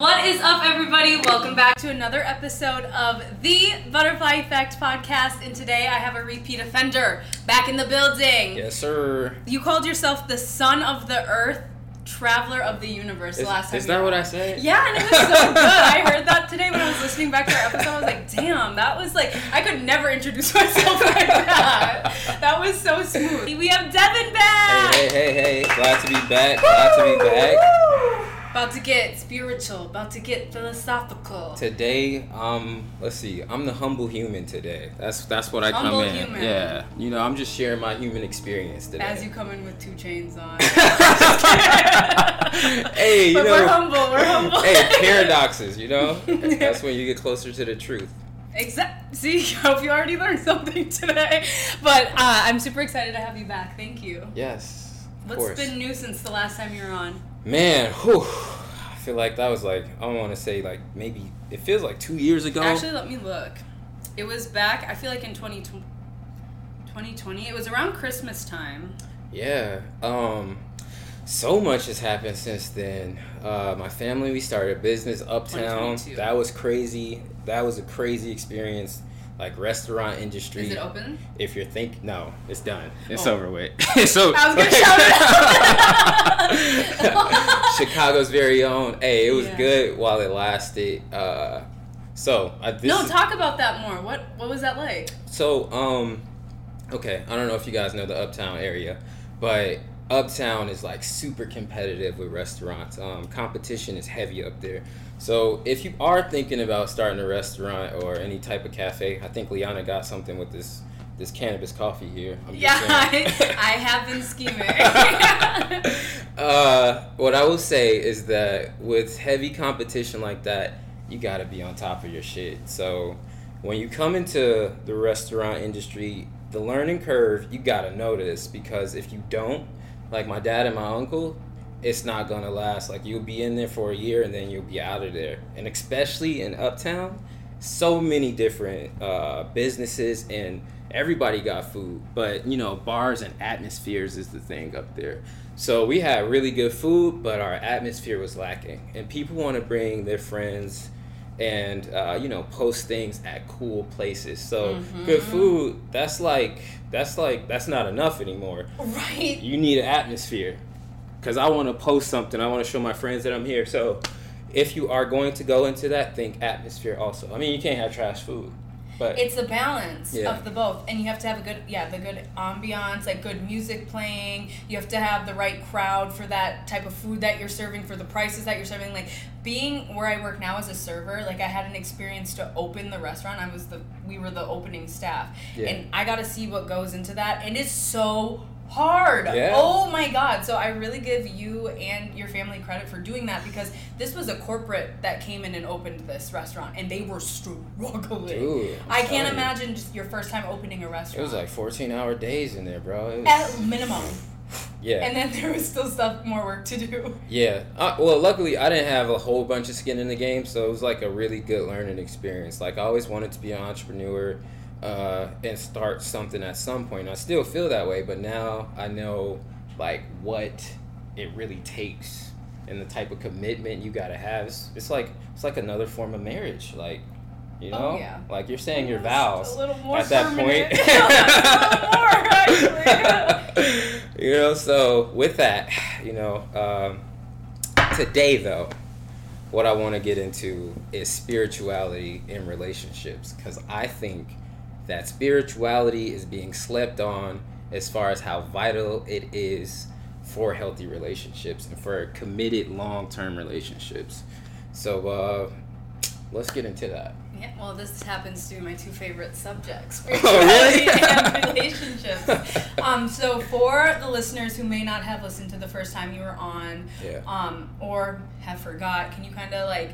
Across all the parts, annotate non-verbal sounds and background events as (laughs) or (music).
What is up, everybody? Welcome back to another episode of the Butterfly Effect podcast. And today I have a repeat offender back in the building. Yes, sir. You called yourself the son of the earth, traveler of the universe Is, last time. is that what. I said? Yeah, and it was so (laughs) good. I heard that today when I was listening back to our episode. I was like, damn, that was like, I could never introduce (laughs) myself like that. That was so smooth. We have Deven back. Hey, hey, hey, hey. Glad to be back. Glad to be back. About to get spiritual, about to get philosophical. Today, um, let's see. I'm the humble human today. That's that's what I Humble come in. human. Yeah. You know, I'm just sharing my human experience today. As you come in with two chains on. (laughs) hey, you but know. we're humble, we're humble. hey, paradoxes, you know? (laughs) That's when you get closer to the truth. Exact. See, (laughs) I hope you already learned something today. But uh, I'm super excited to have you back. Thank you. Yes. What's course. been new since the last time you were on? Man, whew. I feel like that was like I want to say like maybe it feels like two years ago. Actually, let me look. It was back, I feel like in 2020. 2020. It was around Christmas time. Yeah. Um so much has happened since then. Uh my family we started a business uptown. That was crazy. That was a crazy experience. Like restaurant industry. Is it open? If you're think no, it's done. It's Oh. over with. (laughs) so I was gonna shout it out. (laughs) Chicago's very own. Hey, it was Yeah. good while it lasted. Uh so I this no, is- talk about that more. What what was that like? So, um, okay, I don't know if you guys know the Uptown area, but Uptown is like super competitive with restaurants. Um, competition is heavy up there. So, if you are thinking about starting a restaurant or any type of cafe, I think Liana got something with this this cannabis coffee here. Yeah, I. (laughs) I have been scheming. (laughs) (laughs) uh, what I will say is that with heavy competition like that, you got to be on top of your shit. So when you come into the restaurant industry, the learning curve, you got to know this because if you don't, like my dad and my uncle, it's not to last. Like you'll be in there for a year and then you'll be out of there. And especially in Uptown, so many different uh, businesses and everybody got food but you know bars and atmospheres is the thing up there so we had really good food but our atmosphere was lacking and people want to bring their friends and uh, you know post things at cool places so Mhm. good food that's like that's like that's not enough anymore right. you need an atmosphere because i want to post something i want to show my friends that i'm here so if you are going to go into that think atmosphere also i mean you can't have trash food but It's the balance Yeah. of the both, and you have to have a good, yeah, the good ambiance, like good music playing. You have to have the right crowd for that type of food that you're serving, for the prices that you're serving. Like being where I work now as a server, like I had an experience to open the restaurant. I was the, we were the opening staff, Yeah. and I got to see what goes into that, and it's so hard. Yeah. Oh my god! So I really give you and your family credit for doing that because this was a corporate that came in and opened this restaurant, and they were struggling. I'm can't imagine just your first time opening a restaurant. It was like 14 hour days in there, bro. Was, at minimum, (sighs) yeah. and then there was still stuff more work to do. (laughs) yeah. Uh, well, luckily, I didn't have a whole bunch of skin in the game, so it was like a really good learning experience. Like, I always wanted to be an entrepreneur uh, and start something at some point. I still feel that way, but now I know, like, what it really takes and the type of commitment you gotta have. It's, it's like it's like another form of marriage. Like, you Oh, know, yeah. like you're saying your vows. a little more at that point. (laughs) a little more, (laughs) you know, so with that, you know, um, today though, what I want to get into is spirituality in relationships because I think that spirituality is being slept on as far as how vital it is for healthy relationships and for committed long-term relationships. So uh, let's get into that. Yeah, well, this happens to be my two favorite subjects: (laughs) Oh, really? and relationships. Um, so for the listeners who may not have listened to the first time you were on, Yeah. um, or have forgot, can you kind of like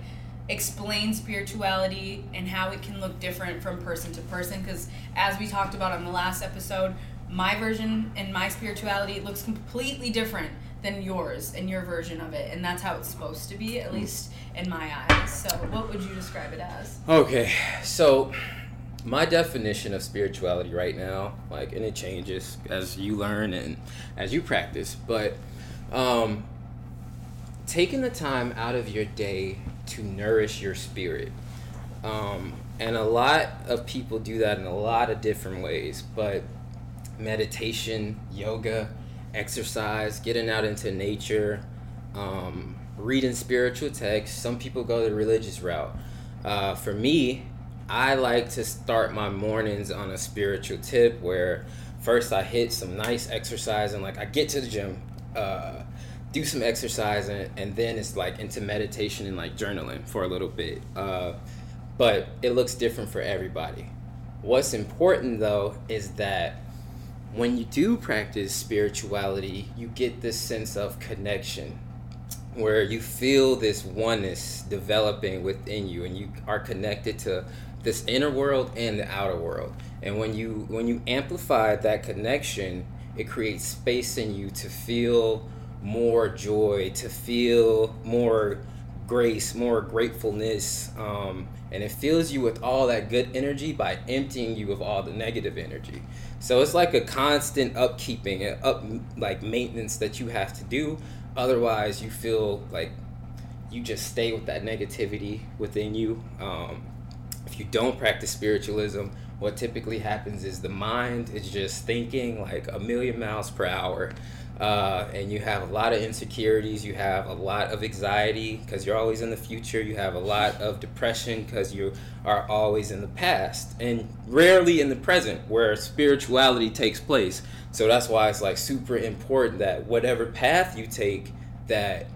explain spirituality and how it can look different from person to person? Because as we talked about on the last episode, my version and my spirituality looks completely different than yours and your version of it, and that's how it's supposed to be, at least in my eyes. So, what would you describe it as? Okay, so my definition of spirituality right now, like, and it changes as you learn and as you practice, but um, taking the time out of your day to nourish your spirit. Um, and a lot of people do that in a lot of different ways, but meditation, yoga, exercise, getting out into nature, um, reading spiritual texts. Some people go the religious route. Uh, for me, I like to start my mornings on a spiritual tip where first I hit some nice exercise and like I get to the gym, uh, do some exercise, and, and then it's like into meditation and like journaling for a little bit. Uh, but it looks different for everybody. What's important though is that when you do practice spirituality, you get this sense of connection where you feel this oneness developing within you and you are connected to this inner world and the outer world. And when you when you amplify that connection, it creates space in you to feel more joy, to feel more grace, more gratefulness, um, and it fills you with all that good energy by emptying you of all the negative energy. So it's like a constant upkeeping and up like maintenance that you have to do. Otherwise, you feel like you just stay with that negativity within you. Um, if you don't practice spiritualism, what typically happens is the mind is just thinking like a million miles per hour uh, and you have a lot of insecurities you have a lot of anxiety because you're always in the future you have a lot of depression because you are always in the past and rarely in the present where spirituality takes place. So that's why it's like super important that whatever path you take that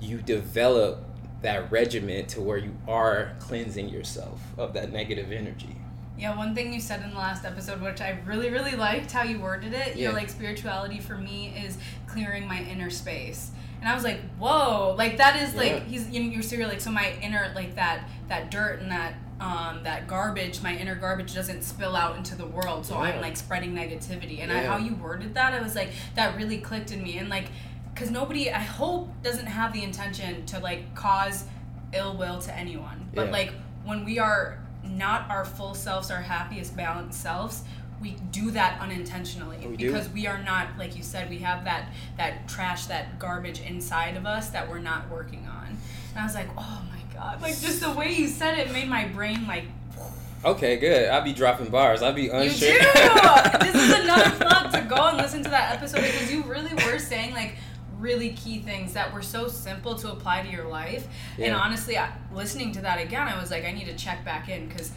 you develop that regiment to where you are cleansing yourself of that negative energy yeah, one thing you said in the last episode, which I really, really liked how you worded it. Yeah. You're like, spirituality for me is clearing my inner space. And I was like, whoa, like that is Yeah. like he's you know, you're so you're like so my inner like that that dirt and that um that garbage, my inner garbage doesn't spill out into the world. So Yeah. I'm like spreading negativity. And I, how you worded that, I was like that really clicked in me. And like because nobody I hope doesn't have the intention to like cause ill will to anyone. But Yeah. like when we are not our full selves, our happiest balanced selves, we do that unintentionally We do. because we are not like you said we have that that trash that garbage inside of us that we're not working on and i was like oh my god like just the way you said it made my brain like (sighs) Okay, good. I'll be dropping bars. I'll be you do (laughs) this is another plug to go and listen to that episode because you really were saying like really key things that were so simple to apply to your life. And honestly I, listening to that again i was like i need to check back in because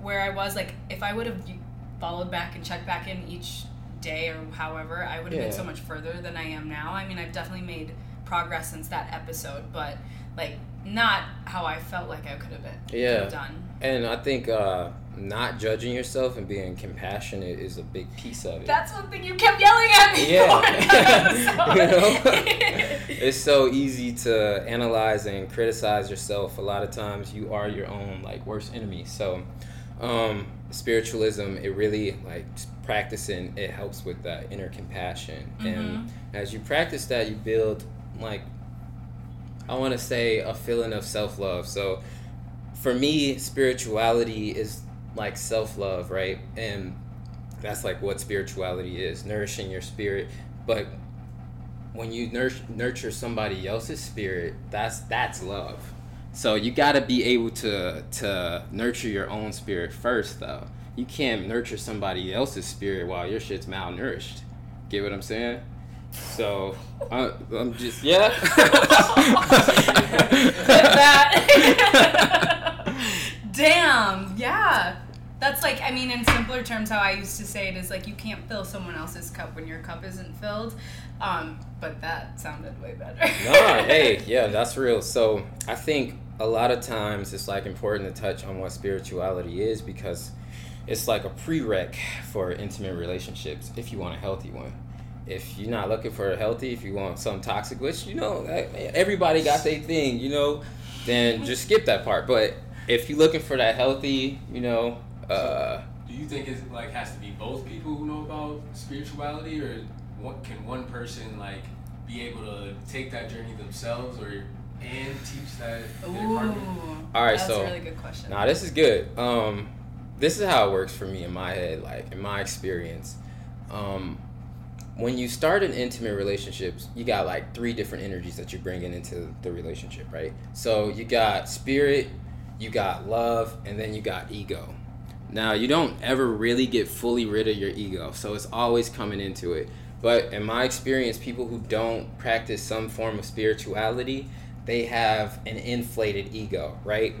where i was like if i would have followed back and checked back in each day or however i would have been so much further than i am now. I mean i've definitely made progress since that episode but like not how i felt like i could have been Yeah. done. And I think uh, not judging yourself and being compassionate is a big piece of it. That's one thing you kept yelling at me Yeah. for (laughs) (laughs) You know? (laughs) it's so easy to analyze and criticize yourself. A lot of times you are your own like worst enemy. So um, spiritualism, it really like practicing it helps with that inner compassion. And as you practice that, you build like I want to say a feeling of self love. So for me, spirituality is like self love, right? And that's like what spirituality is nourishing your spirit. But when you nurture, nurture somebody else's spirit, that's that's love. So you got to be able to to nurture your own spirit first, though. You can't nurture somebody else's spirit while your shit's malnourished. Get what I'm saying? So I, I'm just yeah. (laughs) that. (laughs) Damn. Yeah. That's like I mean in simpler terms how I used to say it is like you can't fill someone else's cup when your cup isn't filled. Um, but that sounded way better. nah, (laughs) hey, yeah, that's real. So I think a lot of times it's like important to touch on what spirituality is because it's like a prereq for intimate relationships if you want a healthy one. If you're not looking for a healthy, if you want some toxic, which you know eh, everybody got their thing, you know, then just skip that part. But if you're looking for that healthy, you know, uh, Do you think it like has to be both people who know about spirituality, or what can one person like be able to take that journey themselves, or and teach that to their Ooh. partner? All right, That's so- a really good question. Nah, this is good. Um, this is how it works for me in my head, like in my experience. Um, when you start an intimate relationships, you got like three different energies that you're bringing into the relationship, right? So you got spirit, you got love, and then you got ego. Now, you don't ever really get fully rid of your ego, so it's always coming into it. But in my experience, people who don't practice some form of spirituality, they have an inflated ego, right?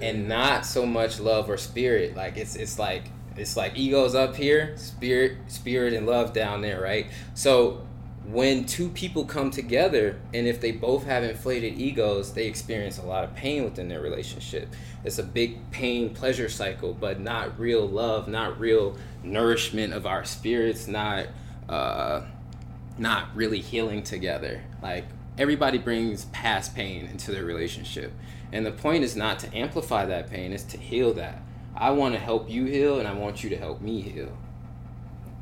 And not so much love or spirit. Like it's it's like it's like egos up here, spirit, spirit and love down there, right? So when two people come together and if they both have inflated egos, they experience a lot of pain within their relationship. It's a big pain pleasure cycle, but not real love, not real nourishment of our spirits, not uh not really healing together. Like everybody brings past pain into their relationship. And the point is not to amplify that pain, it's to heal that. I want to help you heal, and I want you to help me heal.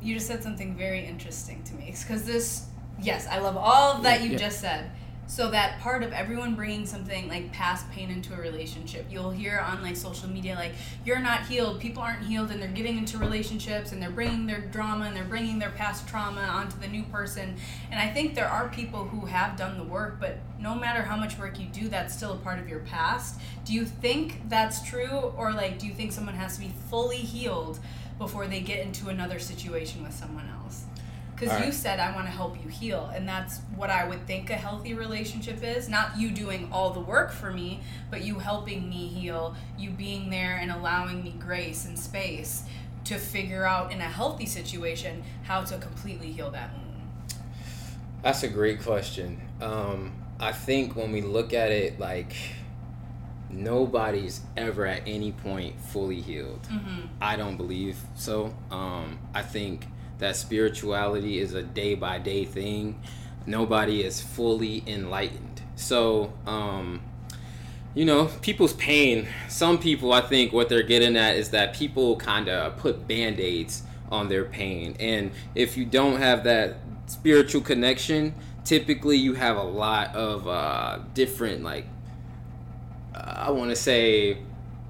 You just said something very interesting to me because this, yes, I love all that you Yeah. just said. So that part of everyone bringing something like past pain into a relationship, you'll hear on like social media like you're not healed, people aren't healed, and they're getting into relationships and they're bringing their drama and they're bringing their past trauma onto the new person. And I think there are people who have done the work, but no matter how much work you do, that's still a part of your past. Do you think that's true, or like do you think someone has to be fully healed before they get into another situation with someone else? Because you said I want to help you heal, and that's what I would think a healthy relationship is. Not you doing all the work for me, but you helping me heal, you being there and allowing me grace and space to figure out in a healthy situation how to completely heal that wound. That's a great question. Um, I think when we look at it, like nobody's ever at any point fully healed. Mm-hmm. I don't believe so. Um, I think that spirituality is a day by day thing. Nobody is fully enlightened. So, um, you know, people's pain, some people, I think what they're getting at is that people kind of put band aids on their pain. And if you don't have that spiritual connection, typically you have a lot of uh, different, like, I want to say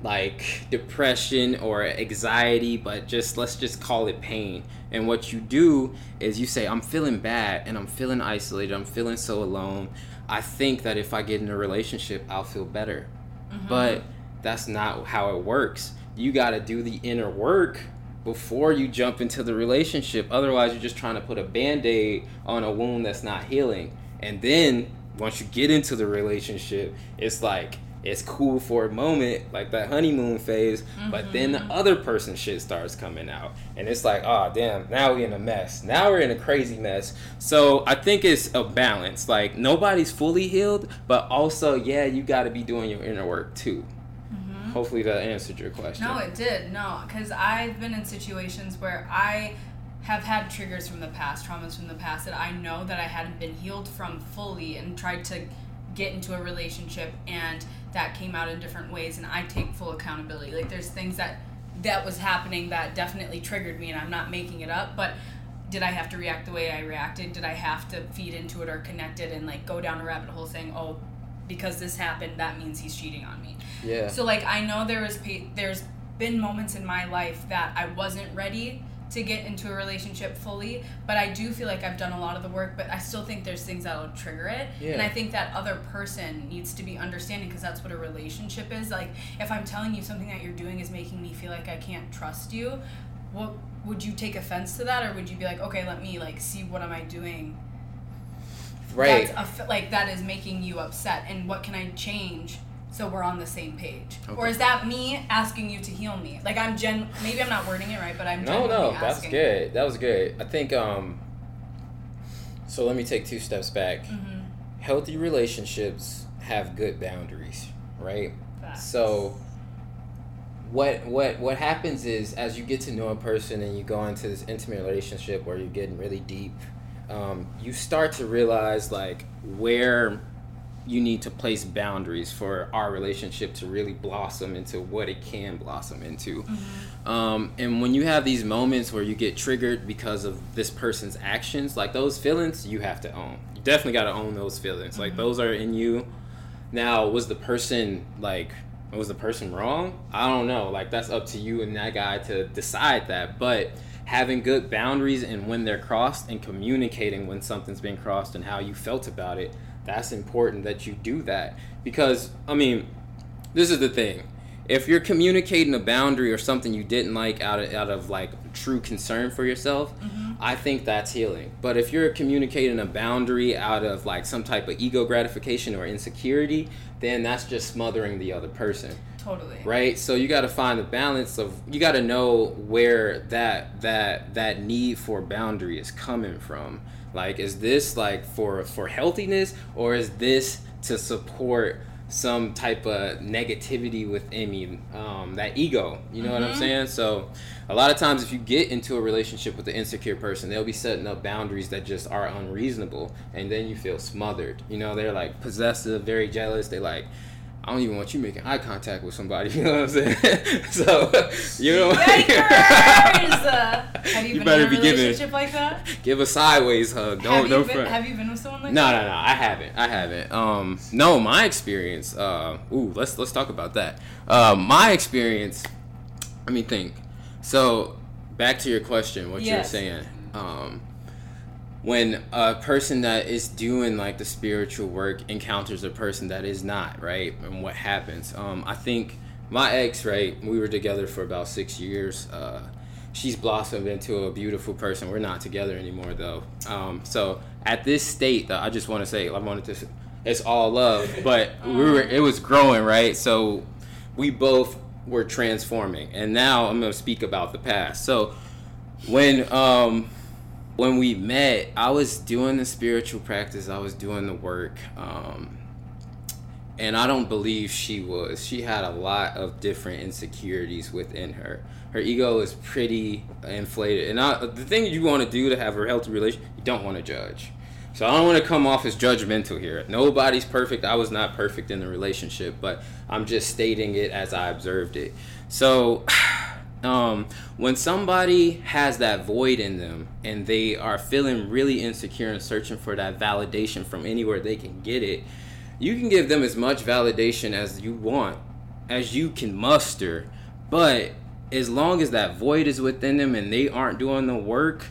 like depression or anxiety, but just let's just call it pain. And what you do is you say, I'm feeling bad and I'm feeling isolated, I'm feeling so alone. I think that if I get in a relationship, I'll feel better. Mm-hmm. But that's not how it works. You got to do the inner work before you jump into the relationship. Otherwise, you're just trying to put a band aid on a wound that's not healing. And then once you get into the relationship, it's like it's cool for a moment, like that honeymoon phase, but then the mm-hmm. other person shit starts coming out. And it's like, oh damn, now we're in a mess. Now we're in a crazy mess. So I think it's a balance. Like nobody's fully healed, but also, yeah, you gotta be doing your inner work too. Mm-hmm. Hopefully that answered your question. No, it did. No, because I've been in situations where I have had triggers from the past, traumas from the past that I know that I hadn't been healed from fully and tried to get into a relationship and that came out in different ways and I take full accountability. Like there's things that that was happening that definitely triggered me and I'm not making it up, but did I have to react the way I reacted? Did I have to feed into it or connect it and like go down a rabbit hole saying, "Oh, because this happened, that means he's cheating on me." Yeah. So like I know there was pa- there's been moments in my life that I wasn't ready to get into a relationship fully, but I do feel like I've done a lot of the work, but I still think there's things that'll trigger it. And I think that other person needs to be understanding because that's what a relationship is. Like if I'm telling you something that you're doing is making me feel like I can't trust you, what would you take offense to that or would you be like, "Okay, let me like see what am I doing right. that's a, like that is making you upset and what can i change so we're on the same page or is that me asking you to heal me like i'm gen maybe i'm not wording it right but i'm No, no, that's good. That was good. I think um so let me take two steps back. Mhm. Healthy relationships have good boundaries, right? Facts. So what what what happens is as you get to know a person and you go into this intimate relationship where you're getting really deep, um, you start to realize like where you need to place boundaries for our relationship to really blossom into what it can blossom into. Um, and when you have these moments where you get triggered because of this person's actions, like those feelings, you have to own. You definitely got to own those feelings. Like those are in you. Now, was the person like was the person wrong? I don't know. Like that's up to you and that guy to decide that. But having good boundaries and when they're crossed and communicating when something's been crossed and how you felt about it that's important that you do that. Because i mean this is the thing. If you're communicating a boundary or something you didn't like out of out of like true concern for yourself mm-hmm. i think that's healing. But if you're communicating a boundary out of like some type of ego gratification or insecurity then that's just smothering the other person. Totally. right? So you got to find the balance of you got to know where that that that need for boundary is coming from like is this like for for healthiness or is this to support some type of negativity within me um, that ego? You know what i'm Mhm. saying? So a lot of times if you get into a relationship with an insecure person they'll be setting up boundaries that just are unreasonable and then you feel smothered. You know they're like possessive very jealous. They like I don't even want you making eye contact with somebody. (laughs) You know what I'm saying? (laughs) so, you know, Yikers! Uh, (laughs) have you, You been better in a be giving- like that? give a sideways hug. Don't have, you don't been, front. have you been with someone like No, that? no, no. no. I haven't. I haven't. Um, no, my experience. Uh, ooh, let's let's talk about that. Uh, my experience. Let me think. So, back to your question, what you were saying. Um, when a person that is doing like the spiritual work encounters a person that is not, right, and what happens? Um, I think my ex, right, we were together for about six years. Uh, she's blossomed into a beautiful person. We're not together anymore though. Um, so at this state, though, I just want to say, I wanted to, it's all love, but we were, it was growing, right? So we both were transforming, and now I'm gonna speak about the past. So when um when we met, I was doing the spiritual practice, I was doing the work. Um, and I don't believe she was. She had a lot of different insecurities within her. Her ego is pretty inflated. And I, the thing you want to do to have a healthy relationship, you don't want to judge. So I don't want to come off as judgmental here. Nobody's perfect. I was not perfect in the relationship, but I'm just stating it as I observed it. So um, when somebody has that void in them and they are feeling really insecure and searching for that validation from anywhere they can get it, you can give them as much validation as you want, as you can muster. But as long as that void is within them and they aren't doing the work,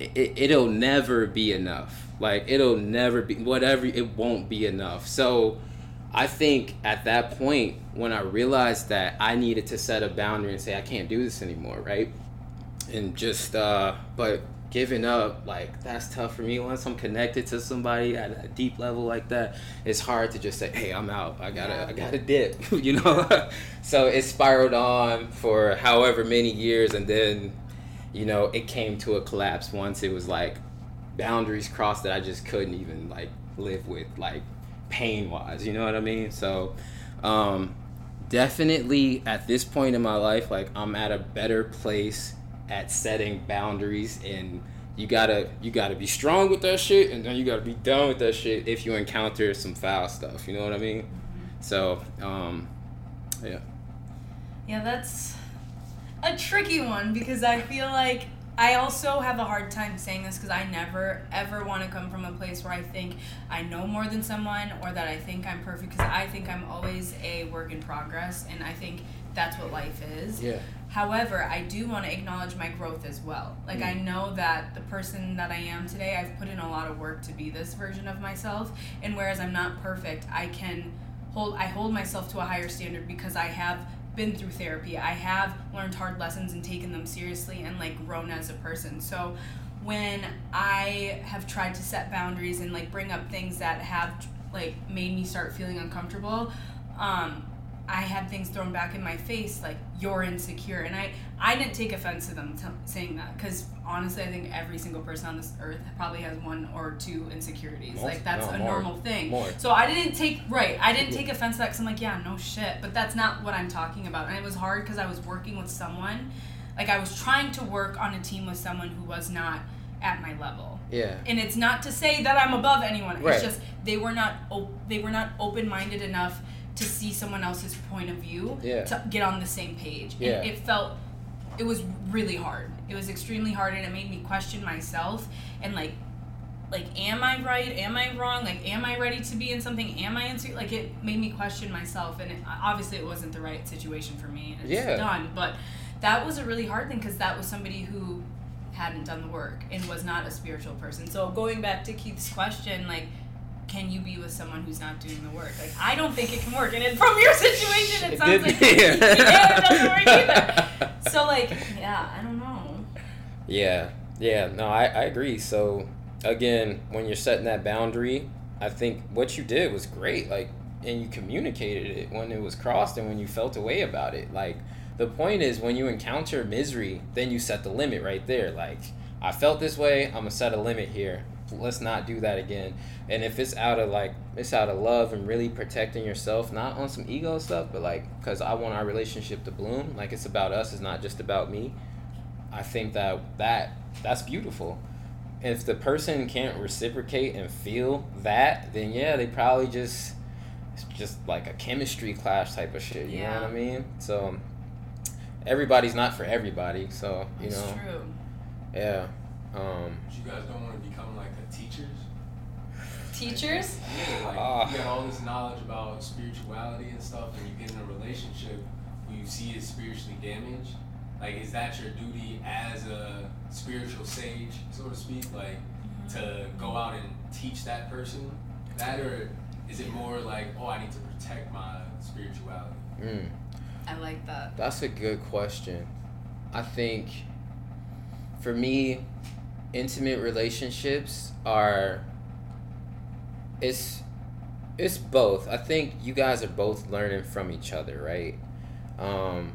it, it'll never be enough. Like it'll never be whatever. It won't be enough. So I think at that point when I realized that I needed to set a boundary and say I can't do this anymore, right? And just uh but giving up like that's tough for me once I'm connected to somebody at a deep level like that it's hard to just say hey I'm out I gotta Yeah. I gotta dip (laughs) you know so it spiraled on for however many years and then you know it came to a collapse once it was like boundaries crossed that I just couldn't even like live with like pain wise you know what I mean? So um definitely at this point in my life like I'm at a better place at setting boundaries and you gotta you gotta be strong with that shit and then you gotta be done with that shit if you encounter some foul stuff you know what I mean? So um yeah. Yeah, that's a tricky one because I feel like I also have a hard time saying this because I never ever want to come from a place where I think I know more than someone or that I think I'm perfect because I think I'm always a work in progress and I think that's what life is. yeah However, I do want to acknowledge my growth as well. Like, I mm. know that the person that I am today, I've put in a lot of work to be this version of myself. And whereas I'm not perfect, I can hold, I hold myself to a higher standard because I have been through therapy. I have learned hard lessons and taken them seriously and like grown as a person. So when I have tried to set boundaries and like bring up things that have like made me start feeling uncomfortable, um, I had things thrown back in my face like you're insecure, and I I didn't take offense to them t- saying that because honestly, I think every single person on this earth probably has one or two insecurities. Most- like that's no, a more. normal thing. More. So I didn't take right. I didn't take offense to that because I'm like, yeah, no shit. But that's not what I'm talking about, and it was hard because I was working with someone, like I was trying to work on a team with someone who was not at my level yeah and it's not to say that I'm above anyone. Right. It's just they were not op- they were not open minded enough to see someone else's point of view Yeah. to get on the same page. Yeah. And it felt it was really hard. It was extremely hard, and it made me question myself and like. Like, am I right? Am I wrong? Like, am I ready to be in something? Am I into Like, it made me question myself, and it, obviously, it wasn't the right situation for me. And it's Yeah. done, but that was a really hard thing because that was somebody who hadn't done the work and was not a spiritual person. So going back to Keith's question, like, can you be with someone who's not doing the work? Like, I don't think it can work. And it, from your (laughs) situation, it, It sounds like yeah. yeah, it (laughs) doesn't work either. So like, yeah, I don't know. Yeah, yeah, no, I, I agree. So, again, when you're setting that boundary, I think what you did was great. Like, and you communicated it when it was crossed and when you felt a way about it. Like, the point is when you encounter misery, then you set the limit right there. Like, I felt this way, I'm gonna set a limit here. Let's not do that again. And if it's out of like, it's out of love and really protecting yourself, not on some ego stuff, but like, because I want our relationship to bloom. Like, it's about us, it's not just about me. I think that that that's beautiful. If the person can't reciprocate and feel that, then yeah, they probably just it's just like a chemistry clash type of shit. You know what I mean? So everybody's not for everybody. So you It's know, true. yeah. Um, But you guys don't want to become like the teachers. Teachers? Yeah, like Ah. you got all this knowledge about spirituality and stuff, and you get in a relationship who you see is spiritually damaged. Like, is that your duty as a spiritual sage, so to speak? Like, to go out and teach that person that, or is it more like, oh, I need to protect my spirituality? mm. I like that. That's a good question. I think for me, intimate relationships are it's it's both. I think you guys are both learning from each other, right? Um,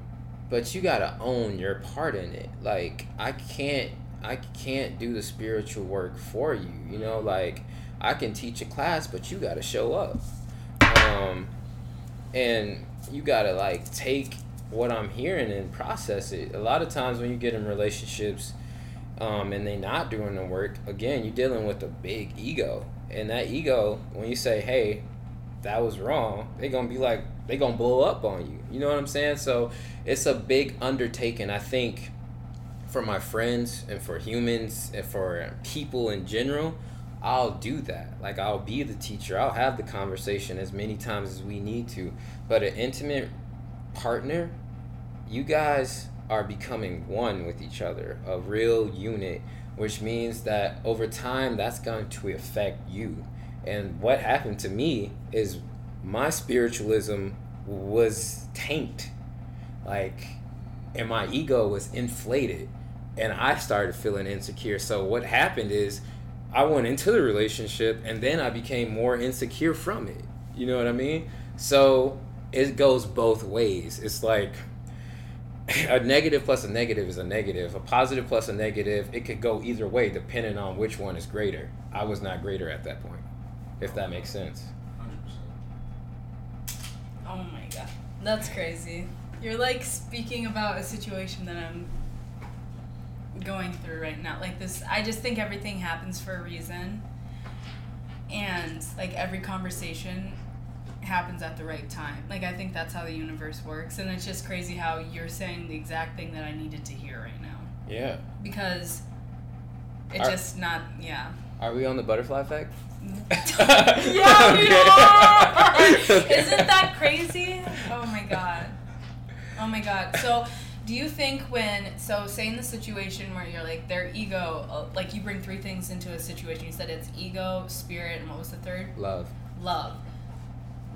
but you gotta own your part in it. Like I can't I can't do the spiritual work for you. You know, like I can teach a class, but you gotta show up. Um, and you gotta like take what I'm hearing and process it. A lot of times when you get in relationships, um, and they not doing the work, again, you're dealing with a big ego, and that ego, when you say, "Hey, that was wrong," they gonna be like, they gonna blow up on you. You know what I'm saying? So it's a big undertaking. I think for my friends and for humans and for people in general, I'll do that. Like I'll be the teacher. I'll have the conversation as many times as we need to. But an intimate partner, you guys are becoming one with each other, a real unit, which means that over time that's going to affect you. And what happened to me is my spiritualism was tanked. Like and my ego was inflated and I started feeling insecure. So what happened is I went into the relationship and then I became more insecure from it. You know what I mean? So it goes both ways. It's like a negative plus a negative is a negative. A positive plus a negative, it could go either way depending on which one is greater. I was not greater at that point, if that makes sense. Hundred percent. Oh my god. That's crazy. You're like speaking about a situation that I'm going through right now. Like this I just think everything happens for a reason. And like every conversation happens at the right time. Like I think that's how the universe works and it's just crazy how you're saying the exact thing that I needed to hear right now Yeah. because it Are- just not yeah. Are we on the butterfly effect? (laughs) yeah, we are. (laughs) Isn't that crazy? Oh my god. Oh my god. So, do you think when so say in the situation where you're like their ego, uh, like you bring three things into a situation. You said it's ego, spirit, and what was the third? Love. Love.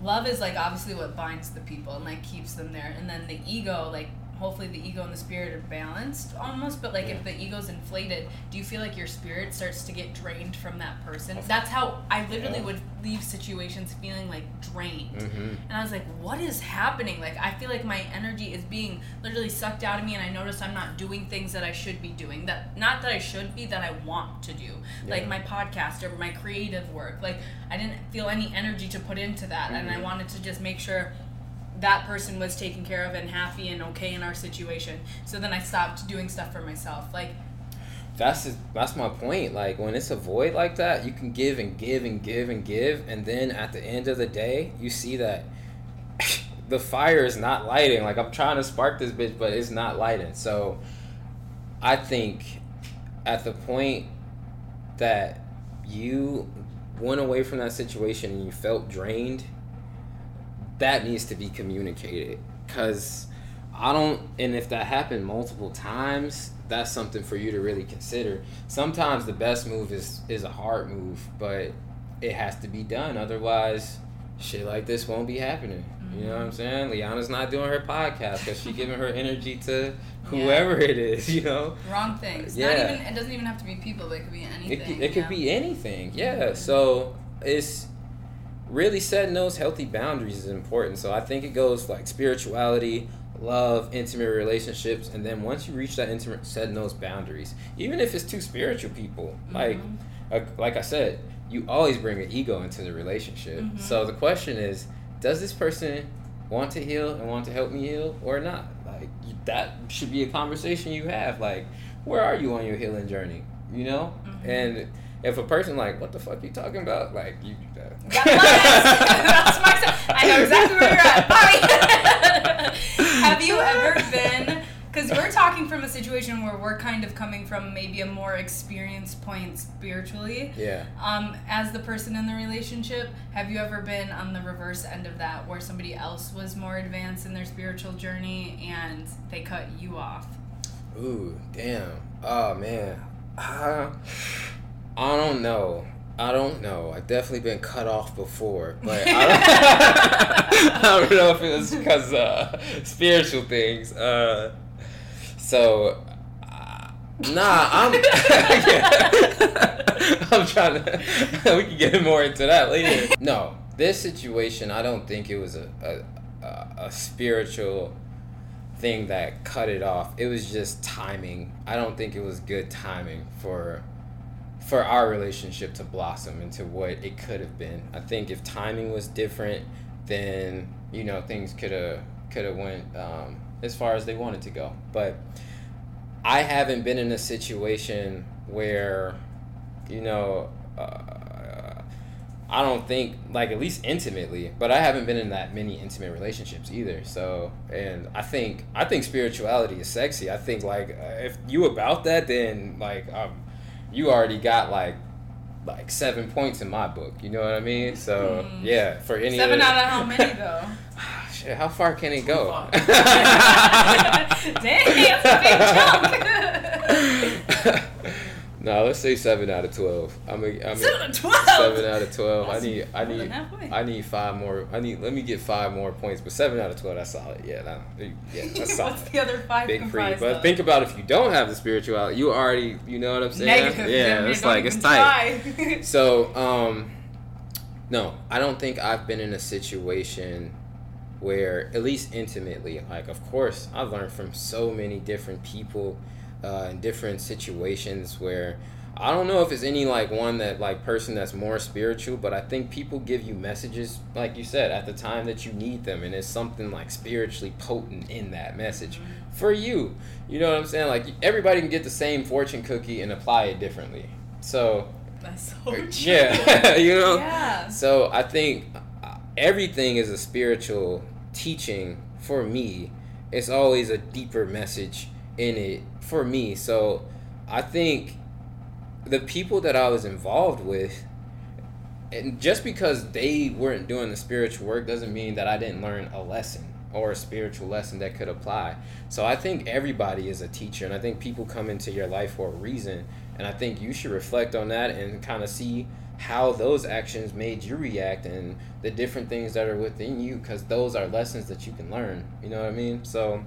Love is like obviously what binds the people and like keeps them there, and then the ego, like hopefully the ego and the spirit are balanced almost. But like if the ego's inflated, do you feel like your spirit starts to get drained from that person? That's how I literally Yeah. would leave situations feeling like drained. Mm-hmm. And I was like, what is happening? Like, I feel like my energy is being literally sucked out of me, and I notice I'm not doing things that I should be doing. That not that I should be, that I want to do. Like my podcast or my creative work. Like I didn't feel any energy to put into that, and I Mhm. wanted to just make sure that person was taken care of and happy and okay in our situation. So then I stopped doing stuff for myself. Like, That's just, that's my point. Like when it's a void like that, you can give and give and give and give, and then at the end of the day, you see that (laughs) the fire is not lighting. Like I'm trying to spark this bitch, but it's not lighting. So I think at the point that you went away from that situation and you felt drained, that needs to be communicated. Cause I don't, and if that happened multiple times, that's something for you to really consider. Sometimes the best move is is a hard move, but it has to be done. Otherwise, shit like this won't be happening. You know what I'm mm-hmm. saying? Liana's not doing her podcast because she's giving her energy to (laughs) whoever it is. You know, Wrong things. Yeah. Not even. It doesn't even have to be people. It could be anything. it, could- it could yeah. be anything. Yeah. Mm-hmm. So it's really setting those healthy boundaries is important. So I think it goes like spirituality, love, intimate relationships, and then once you reach that intimate, setting those boundaries, even if it's two spiritual people, like Mhm. uh, like I said, you always bring an ego into the relationship. Mhm. So the question is, does this person want to heal and want to help me heal or not? Like that should be a conversation you have. Like, where are you on your healing journey? You know, Mhm. and if a person like, what the fuck you talking about? Like you. Uh, That's my- that's my- I know exactly where you're at. Bye. (laughs) Have you ever been? Because we're talking from a situation where we're kind of coming from maybe a more experienced point spiritually. Yeah. Um, as the person in the relationship, have you ever been on the reverse end of that, where somebody else was more advanced in their spiritual journey and they cut you off? Ooh, damn. Oh man. Uh, I don't know. I don't know. I've definitely been cut off before, but I (laughs) don't, (laughs) I don't know if it was because uh, spiritual things. Uh, so, uh, nah, I'm. (laughs) I'm trying to. we can get more into that later. No, this situation, I don't think it was a a, a, a spiritual thing that cut it off. It was just timing. I don't think it was good timing for for our relationship to blossom into what it could have been. I think if timing was different, then you know things could have could have went um, as far as they wanted to go. But I haven't been in a situation where you know. Uh, I don't think like at least intimately, but I haven't been in that many intimate relationships either. So, and I think I think spirituality is sexy. I think like if you about that, then like um, you already got like like seven points in my book. You know what I mean? So Mm. yeah, for any Seven other, out of how many though? (sighs) Shit, how far can it go? (laughs) (laughs) Dang, that's a big jump. (laughs) no, let's say seven out of twelve. I'm a, I'm Seven out of 12? Seven out of twelve. I need I need. I need five more. I need let me get five more points, but seven out of twelve that's solid. Yeah, that, yeah, (laughs) that's solid. What's the other five Big free. But of? think about if you don't have the spirituality, you already you know what I'm saying? Negative. Yeah, it's like it's tight. (laughs) So, um, no, I don't think I've been in a situation where, at least intimately, like, of course, I've learned from so many different people uh, in different situations where I don't know if it's any like one that like person that's more spiritual, but I think people give you messages, like you said, at the time that you need them, and it's something like spiritually potent in that message for you. You know what I'm saying? Like everybody can get the same fortune cookie and apply it differently. So That's so true. yeah, (laughs) you know. Yeah. So I think uh, everything is a spiritual teaching for me. It's always a deeper message in it for me. So I think the people that I was involved with, and just because they weren't doing the spiritual work doesn't mean that I didn't learn a lesson or a spiritual lesson that could apply. So I think everybody is a teacher, and I think people come into your life for a reason. And I think you should reflect on that and kind of see how those actions made you react and the different things that are within you because those are lessons that you can learn. You know what I mean? So,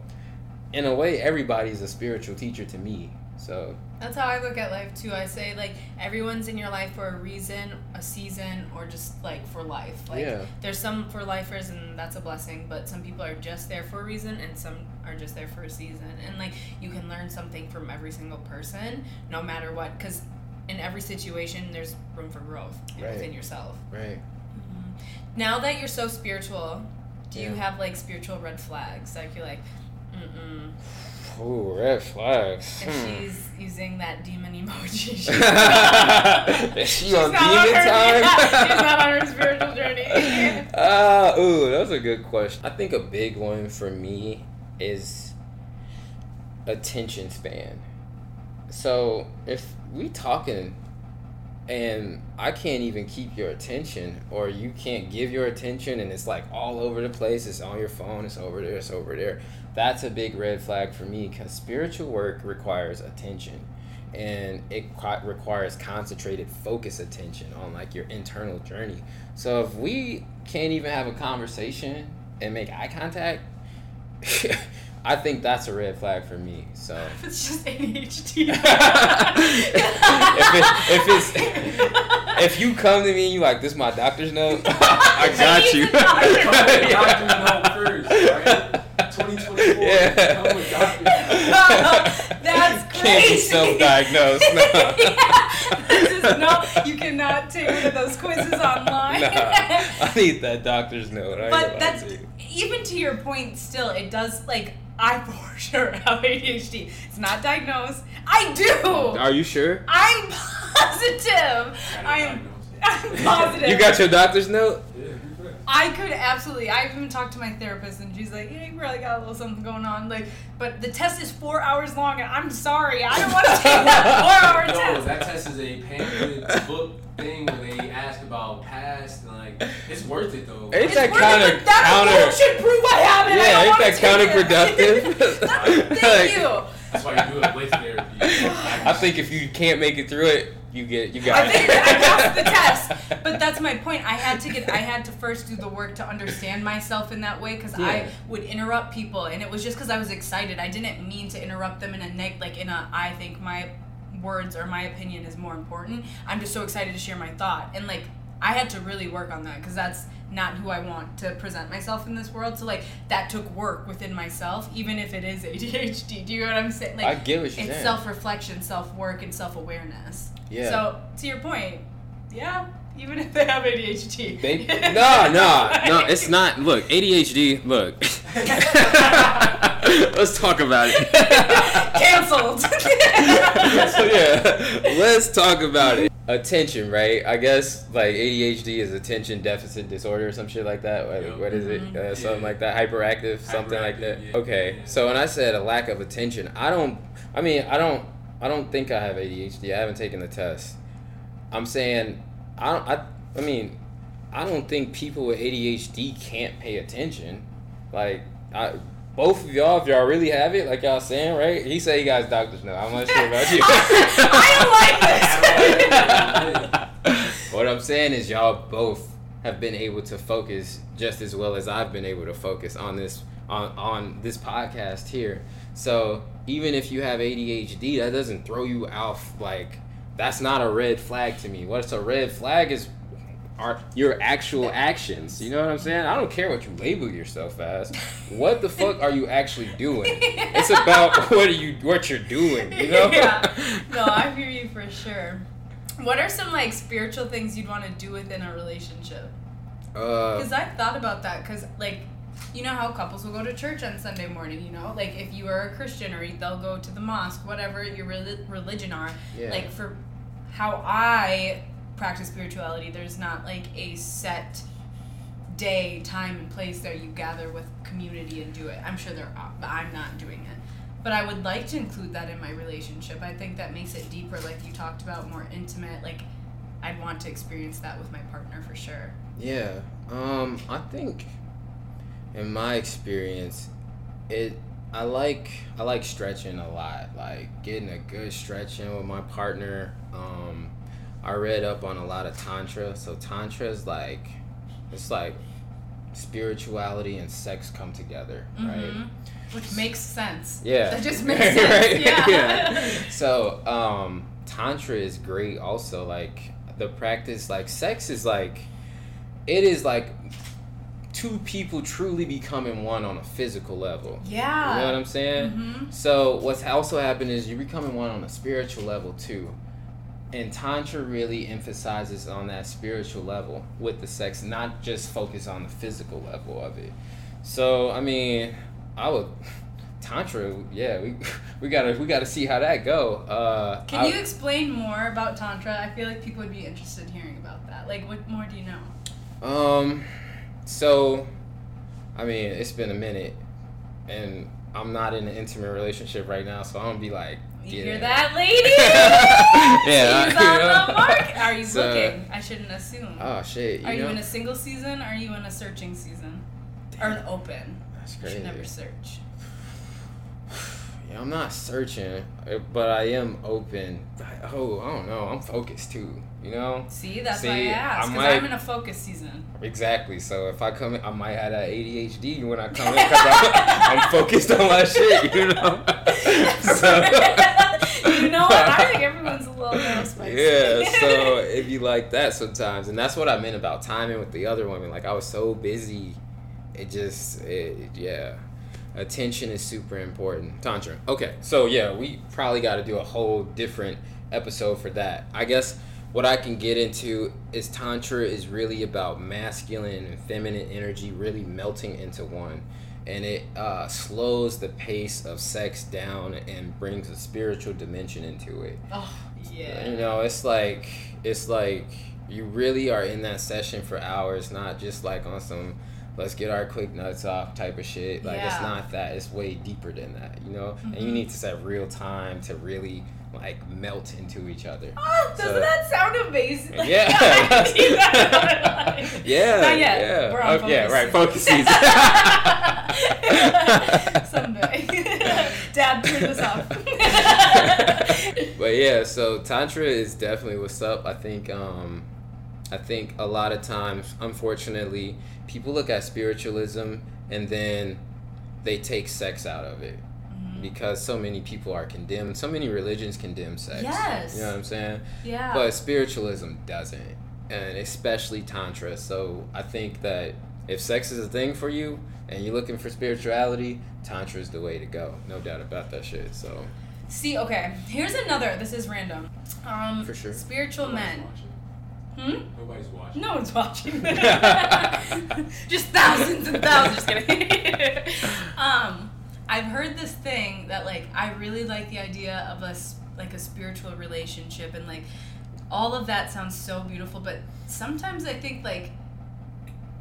in a way, everybody's a spiritual teacher to me. So, That's how I look at life too. I say like everyone's in your life for a reason, a season, or just like for life. Like Yeah. there's some for lifers and that's a blessing, but some people are just there for a reason and some are just there for a season. And like you can learn something from every single person, no matter what, because in every situation there's room for growth Right. within yourself. right. Mm-hmm. Now that you're so spiritual, do you have like spiritual red flags? Like you're like, mm mm. Ooh, red flags. If Hmm. she's using that demon emoji, she's (laughs) (laughs) Is she She's on demon her, time? she's not on her (laughs) spiritual journey. Uh, ooh, that's a good question. I think a big one for me is attention span. So if we talking and I can't even keep your attention, or you can't give your attention, and it's like all over the place. It's on your phone. It's over there. It's over there. That's a big red flag for me because spiritual work requires attention, and it qu- requires concentrated, focus attention on like your internal journey. So if we can't even have a conversation and make eye contact. (laughs) I think that's a red flag for me. So (laughs) It's just ADHD. (laughs) if, it, if it's if you come to me and you like this, is my doctor's note. I got you. Doctor's note first, right? 2024. Yeah. Come with doctor's (laughs) note. That's crazy. Can't be self-diagnosed. No. (laughs) yeah. This is no, you cannot take one of those quizzes online. Nah, I need that doctor's note. I but that's to even to your point. Still, it does like I for (laughs) sure have ADHD. It's not diagnosed. I do. Are you sure? I'm positive. I am. I'm positive. You got your doctor's note? Yeah, you're good. I could absolutely. I even talked to my therapist, and she's like, "Yeah, you probably got a little something going on." Like, but the test is four hours long, and I'm sorry, I don't want to take that (laughs) four-hour No, test. that test is a pamphlet book thing where they ask about past and like it's worth it though. Ain't It's that kinda it, but that counter- should prove I have it. Yeah, don't ain't that take it. counterproductive? That's- (laughs) (laughs) Thank Like- you. That's why you do it with therapy. I think if you can't make it through it, you get you got I it. think I passed the (laughs) test, but that's my point. I had to get, I had to first do the work to understand myself in that way because Yeah. I would interrupt people, and it was just because I was excited. I didn't mean to interrupt them in a neg, like in a. I think my words or my opinion is more important. I'm just so excited to share my thought, and like I had to really work on that because that's not who I want to present myself in this world. So like that took work within myself, even if it is (laughs) ADHD. Do you know what I'm saying? Like I get what you're it's saying. self reflection, self work, and self awareness. Yeah. So to your point, yeah, even if they have ADHD. They, (laughs) no, no, no. It's not. Look, ADHD. Look. (laughs) Let's talk about it. Cancelled. so yeah, let's talk about it. Attention, right? I guess like ADHD is attention deficit disorder or some shit like that. What, Yep. what is it? Mhm. Uh, something Yeah. like that. Hyperactive, something like that. Yeah. Okay. Yeah. So when I said a lack of attention, I don't. I mean, I don't. I don't think I have ADHD. I haven't taken the test. I'm saying, I don't. I. I mean, I don't think people with ADHD can't pay attention. Like, I. Both of y'all, if y'all really have it, like y'all saying, right? He said he got his doctor's note. I'm not sure about you. (laughs) I don't like (laughs) this. (laughs) what I'm saying is y'all both have been able to focus just as well as I've been able to focus on this on on this podcast here. So even if you have ADHD, that doesn't throw you off like that's not a red flag to me. What's a red flag is are your actual actions. You know what I'm saying? I don't care what you label yourself as. What the fuck are you actually doing? It's about (laughs) what are you what you're doing, you know? yeah. No, I hear you for sure. What are some like spiritual things you'd want to do within a relationship? Uh Because I've thought about that. Because like, you know how couples will go to church on Sunday morning. You know, like if you are a Christian or they'll go to the mosque, whatever your reli- religion are. yeah. Like for how I practice spirituality, there's not like a set day, time, and place that you gather with community and do it. I'm sure there are, but I'm not doing it. But I would like to include that in my relationship. I think that makes it deeper, like you talked about, more intimate. Like I'd want to experience that with my partner for sure. Yeah. Um, I think in my experience, it I like I like stretching a lot. Like getting a good stretch in with my partner. Um, I read up on a lot of tantra. So tantra is like it's like spirituality and sex come together, right? Mhm. Which makes sense. Yeah. That just (laughs) makes sense. Yeah. (laughs) yeah. (laughs) So, um, tantra is great. Also, like the practice, like sex is like, it is like two people truly becoming one on a physical level. Yeah. You know what I'm saying? hmm So what's also happened is you're becoming one on a spiritual level too. And Tantra really emphasizes on that spiritual level with the sex, not just focus on the physical level of it. So I mean, I would (laughs) Tantra, yeah, we (laughs) we gotta we gotta see how that go. Uh, Can I- you explain more about Tantra? I feel like people would be interested in hearing about that. Like, what more do you know? Um, so, I mean, it's been a minute, and I'm not in an intimate relationship right now, so I'm gonna be like You Yeah. hear that, lady? (laughs) Yeah, She's you on know. the mark. Are you So- looking? I shouldn't assume. Oh shit! You are you in a single season? Or are you in a searching season? Or an open? That's You crazy. should never search. Yeah, I'm not searching, but I am open. Oh, I don't know. I'm focused too. You know. See, that's See, why I asked. Because I'm in a focus season. Exactly. So if I come in, I might have that ADHD when I come in because I'm, I'm focused on my shit. You know. (laughs) so. you know what? I think everyone's a little more spicy. Yeah, so it'd be like that sometimes, and that's what I meant about timing with the other women. Like I was so busy, it just, it, yeah, attention is super important. Tantra. Okay, so yeah, we probably got to do a whole different episode for that. I guess what I can get into is Tantra is really about masculine and feminine energy really melting into one. And it uh, slows the pace of sex down and brings a spiritual dimension into it. oh, yeah. You know, it's like it's like you really are in that session for hours, not just like on some let's get our quick nuts off type of shit. Like it's not that. It's way deeper than that, you know? And you Mhm. need to set real time to really like melt into each other. Oh, doesn't So- that sound amazing? Yeah. (laughs) I need that in my life. Yeah. Not yet. Yeah. We're on Oh, yeah, right, focus season. (laughs) (laughs) Someday. Dad, turn this off. but yeah, so tantra is definitely what's up. I think um I think a lot of times unfortunately people look at spiritualism and then they take sex out of it. Because so many people are condemned. So many religions condemn sex. Yes. You know what I'm saying? yeah. But spiritualism doesn't. And especially tantra. So I think that if sex is a thing for you and you're looking for spirituality, tantra is the way to go. No doubt about that shit. So See, okay. Here's another. This is random. Um, For sure. Spiritual Nobody's men. watching. Hmm? Nobody's watching. No one's watching. (laughs) (laughs) Just thousands and thousands. Just kidding. (laughs) um, I've heard this thing that like I really like the idea of a like a spiritual relationship and like all of that sounds so beautiful, but sometimes I think like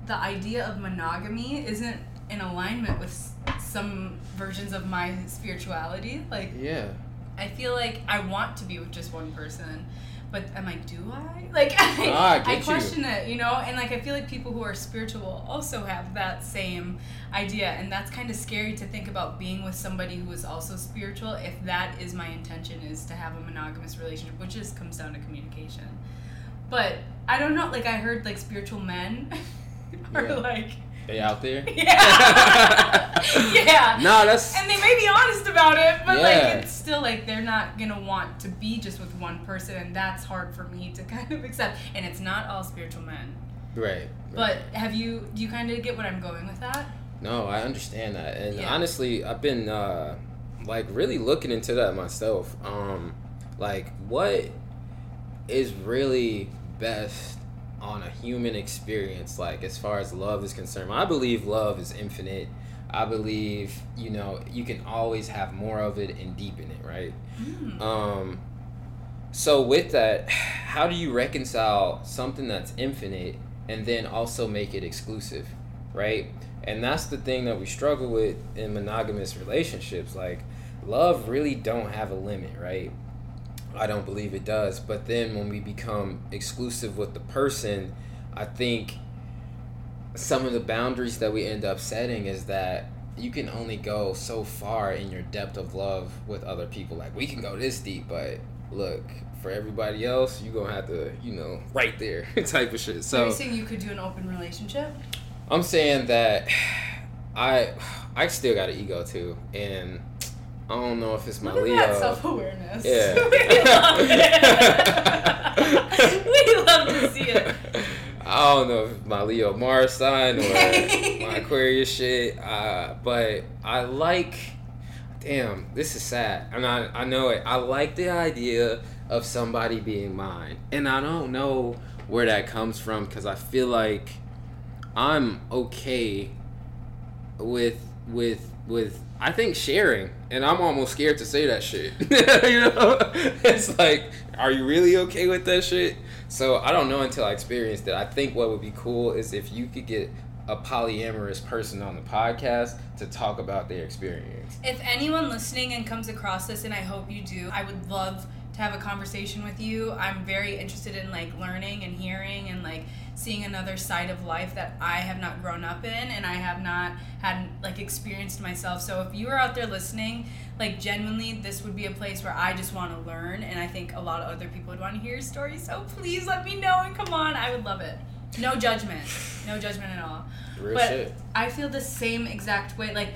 the idea of monogamy isn't in alignment with some versions of my spirituality. Like yeah. I feel like I want to be with just one person, but I'm like, do I? (laughs) Like, I, Ah, I get you. question it, you know? And like, I feel like people who are spiritual also have that same idea, and that's kind of scary to think about being with somebody who is also spiritual if that is my intention is to have a monogamous relationship, which just comes down to communication. But I don't know, like, I heard like spiritual men (laughs) are Yeah. like, They out there? (laughs) yeah. (laughs) yeah. No, that's And they may be honest about it, but Yeah. like it's still like they're not gonna want to be just with one person, and that's hard for me to (laughs) kind of accept. And it's not all spiritual men. right. But have you? Do you kind of get what I'm going with that? No, I understand that, and Yeah. honestly, I've been uh, like really looking into that myself. Um, like, what is really best on a human experience? Like, as far as love is concerned, I believe love is infinite. I believe you know you can always have more of it and deepen it, right? Mm. Um, so with that, how do you reconcile something that's infinite and then also make it exclusive, right? And that's the thing that we struggle with in monogamous relationships. Like, love really don't have a limit, right? I don't believe it does. But then when we become exclusive with the person, I think some of the boundaries that we end up setting is that you can only go so far in your depth of love with other people. Like we can go this deep, but look, for everybody else, you're gonna have to, you know, right there (laughs) type of shit. So, are you saying you could do an open relationship? I'm saying that (sighs) I I still got an ego too, and I don't know if it's my Look Leo. at that self awareness. Yeah. (laughs) we love it. (laughs) we love to see it. I don't know if it's my Leo Mars sign or my (laughs) Aquarius shit, uh, but I like. Damn, this is sad, and I I know it. I like the idea of somebody being mine, and I don't know where that comes from because I feel like I'm okay with with with I think sharing, and I'm almost scared to say that shit. (laughs) you know, it's like, are you really okay with that shit? So I don't know until I experienced it. I think what would be cool is if you could get a polyamorous person on the podcast to talk about their experience. If anyone listening and comes across this, and I hope you do, I would love to have a conversation with you. I'm very interested in like learning and hearing and like seeing another side of life that I have not grown up in and I have not had like experienced myself. So if you are out there listening, like genuinely this would be a place where I just want to learn and I think a lot of other people would want to hear your story. So please let me know and come on, I would love it. No judgment. No judgment at all. Real but shit. I feel the same exact way. Like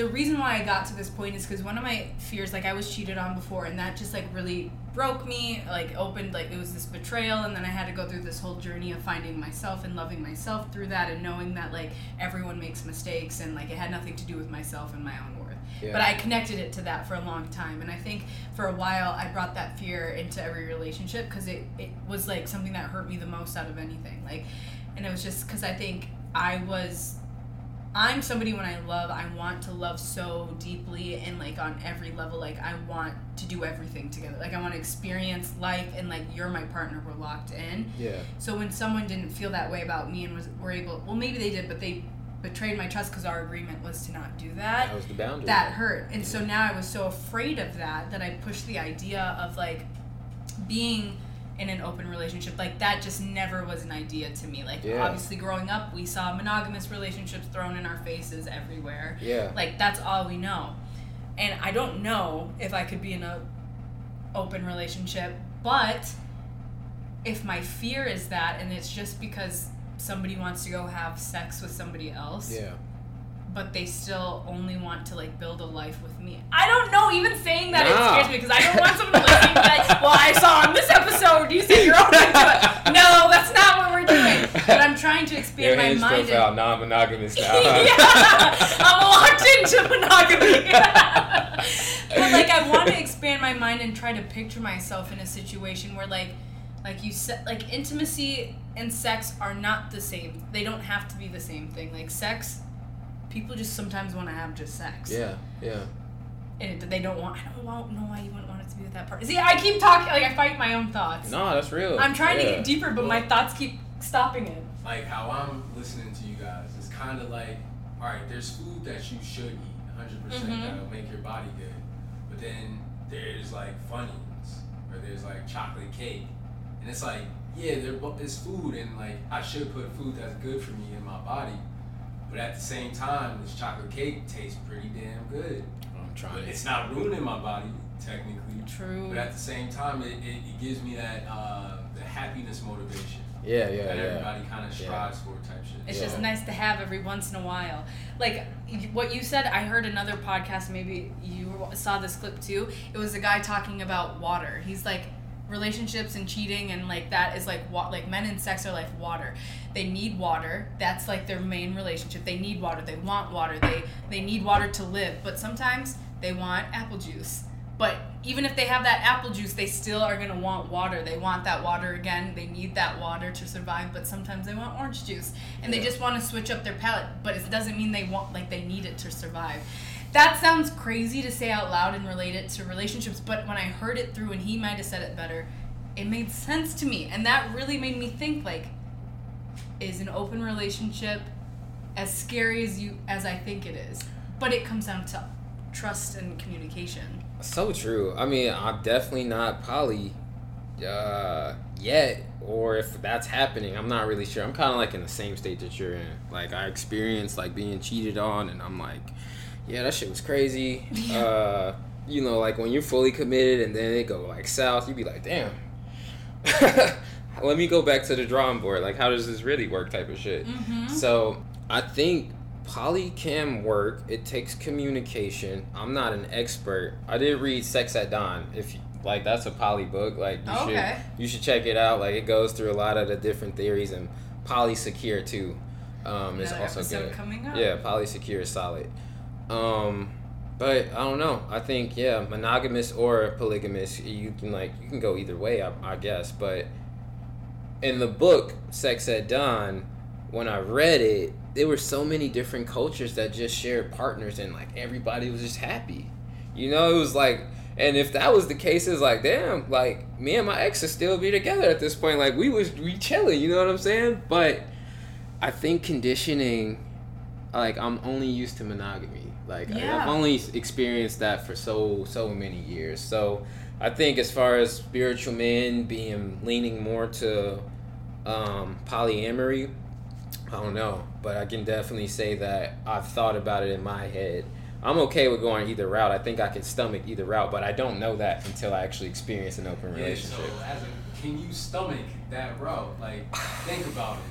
the reason why I got to this point is because one of my fears, like I was cheated on before, and that just like really broke me. Like opened, like it was this betrayal, and then I had to go through this whole journey of finding myself and loving myself through that, and knowing that like everyone makes mistakes, and like it had nothing to do with myself and my own worth. Yeah. But I connected it to that for a long time, and I think for a while I brought that fear into every relationship because it it was like something that hurt me the most out of anything. Like, and it was just because I think I was I'm somebody when I love, I want to love so deeply and like on every level. Like I want to do everything together. Like I want to experience life and like you're my partner. We're locked in. Yeah. So when someone didn't feel that way about me and was were able, well maybe they did, but they betrayed my trust because our agreement was to not do that. That was the boundary. That hurt, and so now I was so afraid of that that I pushed the idea of like being in an open relationship like that just never was an idea to me like Yeah. obviously growing up we saw monogamous relationships thrown in our faces everywhere Yeah. like that's all we know and i don't know if i could be in a open relationship but if my fear is that and it's just because somebody wants to go have sex with somebody else Yeah. But they still only want to like build a life with me. I don't know. Even saying that Nah. it scares me because I don't want someone to listen like, "Well, I saw on this episode you said you're open to it." No, that's not what we're doing. But I'm trying to (laughs) expand Your my Hinge mind. profile And, non-monogamous now. (laughs) yeah, I'm locked into monogamy. (laughs) but like, I want to expand my mind and try to picture myself in a situation where like. Like you said, like intimacy and sex are not the same. They don't have to be the same thing. Like sex, people just sometimes want to have just sex. yeah. Yeah. And they don't want. I don't want, know why you wouldn't want it to be with that part. See, I keep talking. Like I fight my own thoughts. No, that's real. I'm trying to get deeper, but my thoughts keep stopping it. like how I'm listening to you guys, it's kind of like, all right, there's food that you should eat, 100% Mhm. that'll make your body good, but then there's like Funyuns or there's like chocolate cake, and it's like, yeah, there bo- it's food, and like I should put food that's good for me in my body, but at the same time, this chocolate cake tastes pretty damn good. I'm But trying. it's not ruining my body technically, True. but at the same time, it, it, it gives me that uh, the happiness motivation Yeah. Yeah. that Yeah. everybody kind of Yeah. strives for type shit. It's Yeah. just nice to have every once in a while. Like what you said, I heard another podcast. Maybe you saw this clip too. It was a guy talking about water. He's like relationships and cheating and like that is like what like men and sex are like water. They need water. That's like their main relationship. They need water. They want water. They they need water to live. But sometimes they want apple juice. But even if they have that apple juice, they still are gonna want water. They want that water again. They need that water to survive. But sometimes they want orange juice, and they just want to switch up their palate. But it doesn't mean they want like they need it to survive. That sounds crazy to say out loud and relate it to relationships. But when I heard it through, and he might have said it better, it made sense to me, and that really made me think like, is an open relationship as scary as you as I think it is? But it comes down to trust and communication. So true. I mean, I'm definitely not poly uh, yet, or if that's happening, I'm not really sure. I'm kind of like in the same state that you're in. Like I experienced like being cheated on, and I'm like, yeah, that shit was crazy. Yeah. Uh, you know, like when you're fully committed and then it go like south, you'd be like, damn. (laughs) Let me go back to the drawing board. Like, how does this really work? Type of shit. Mm-hmm. So I think poly can work. It takes communication. I'm not an expert. I did read Sex at Dawn. If you, like that's a poly book, like you Okay. should you should check it out. Like it goes through a lot of the different theories and Polysecure too. Um, is Another also episode good. coming up. Yeah, Polysecure is solid. Um, but I don't know. I think yeah, monogamous or polygamous, you can like you can go either way. I, I guess, but in the book Sex at Dawn, when I read it, there were so many different cultures that just shared partners, and like everybody was just happy. You know, it was like, and if that was the case, it's like, damn, like me and my ex would still be together at this point. Like we was we chilling. You know what I'm saying? But I think conditioning, like I'm only used to monogamy. Like I- Yeah. I've only experienced that for so so many years. So I think as far as spiritual men being leaning more to um, polyamory, I don't know, but I can definitely say that I've thought about it in my head. I'm okay with going either route. I think I can stomach either route, but I don't know that until I actually experience an open Yeah, so relationship. as a, can you stomach that route? Like, think about it.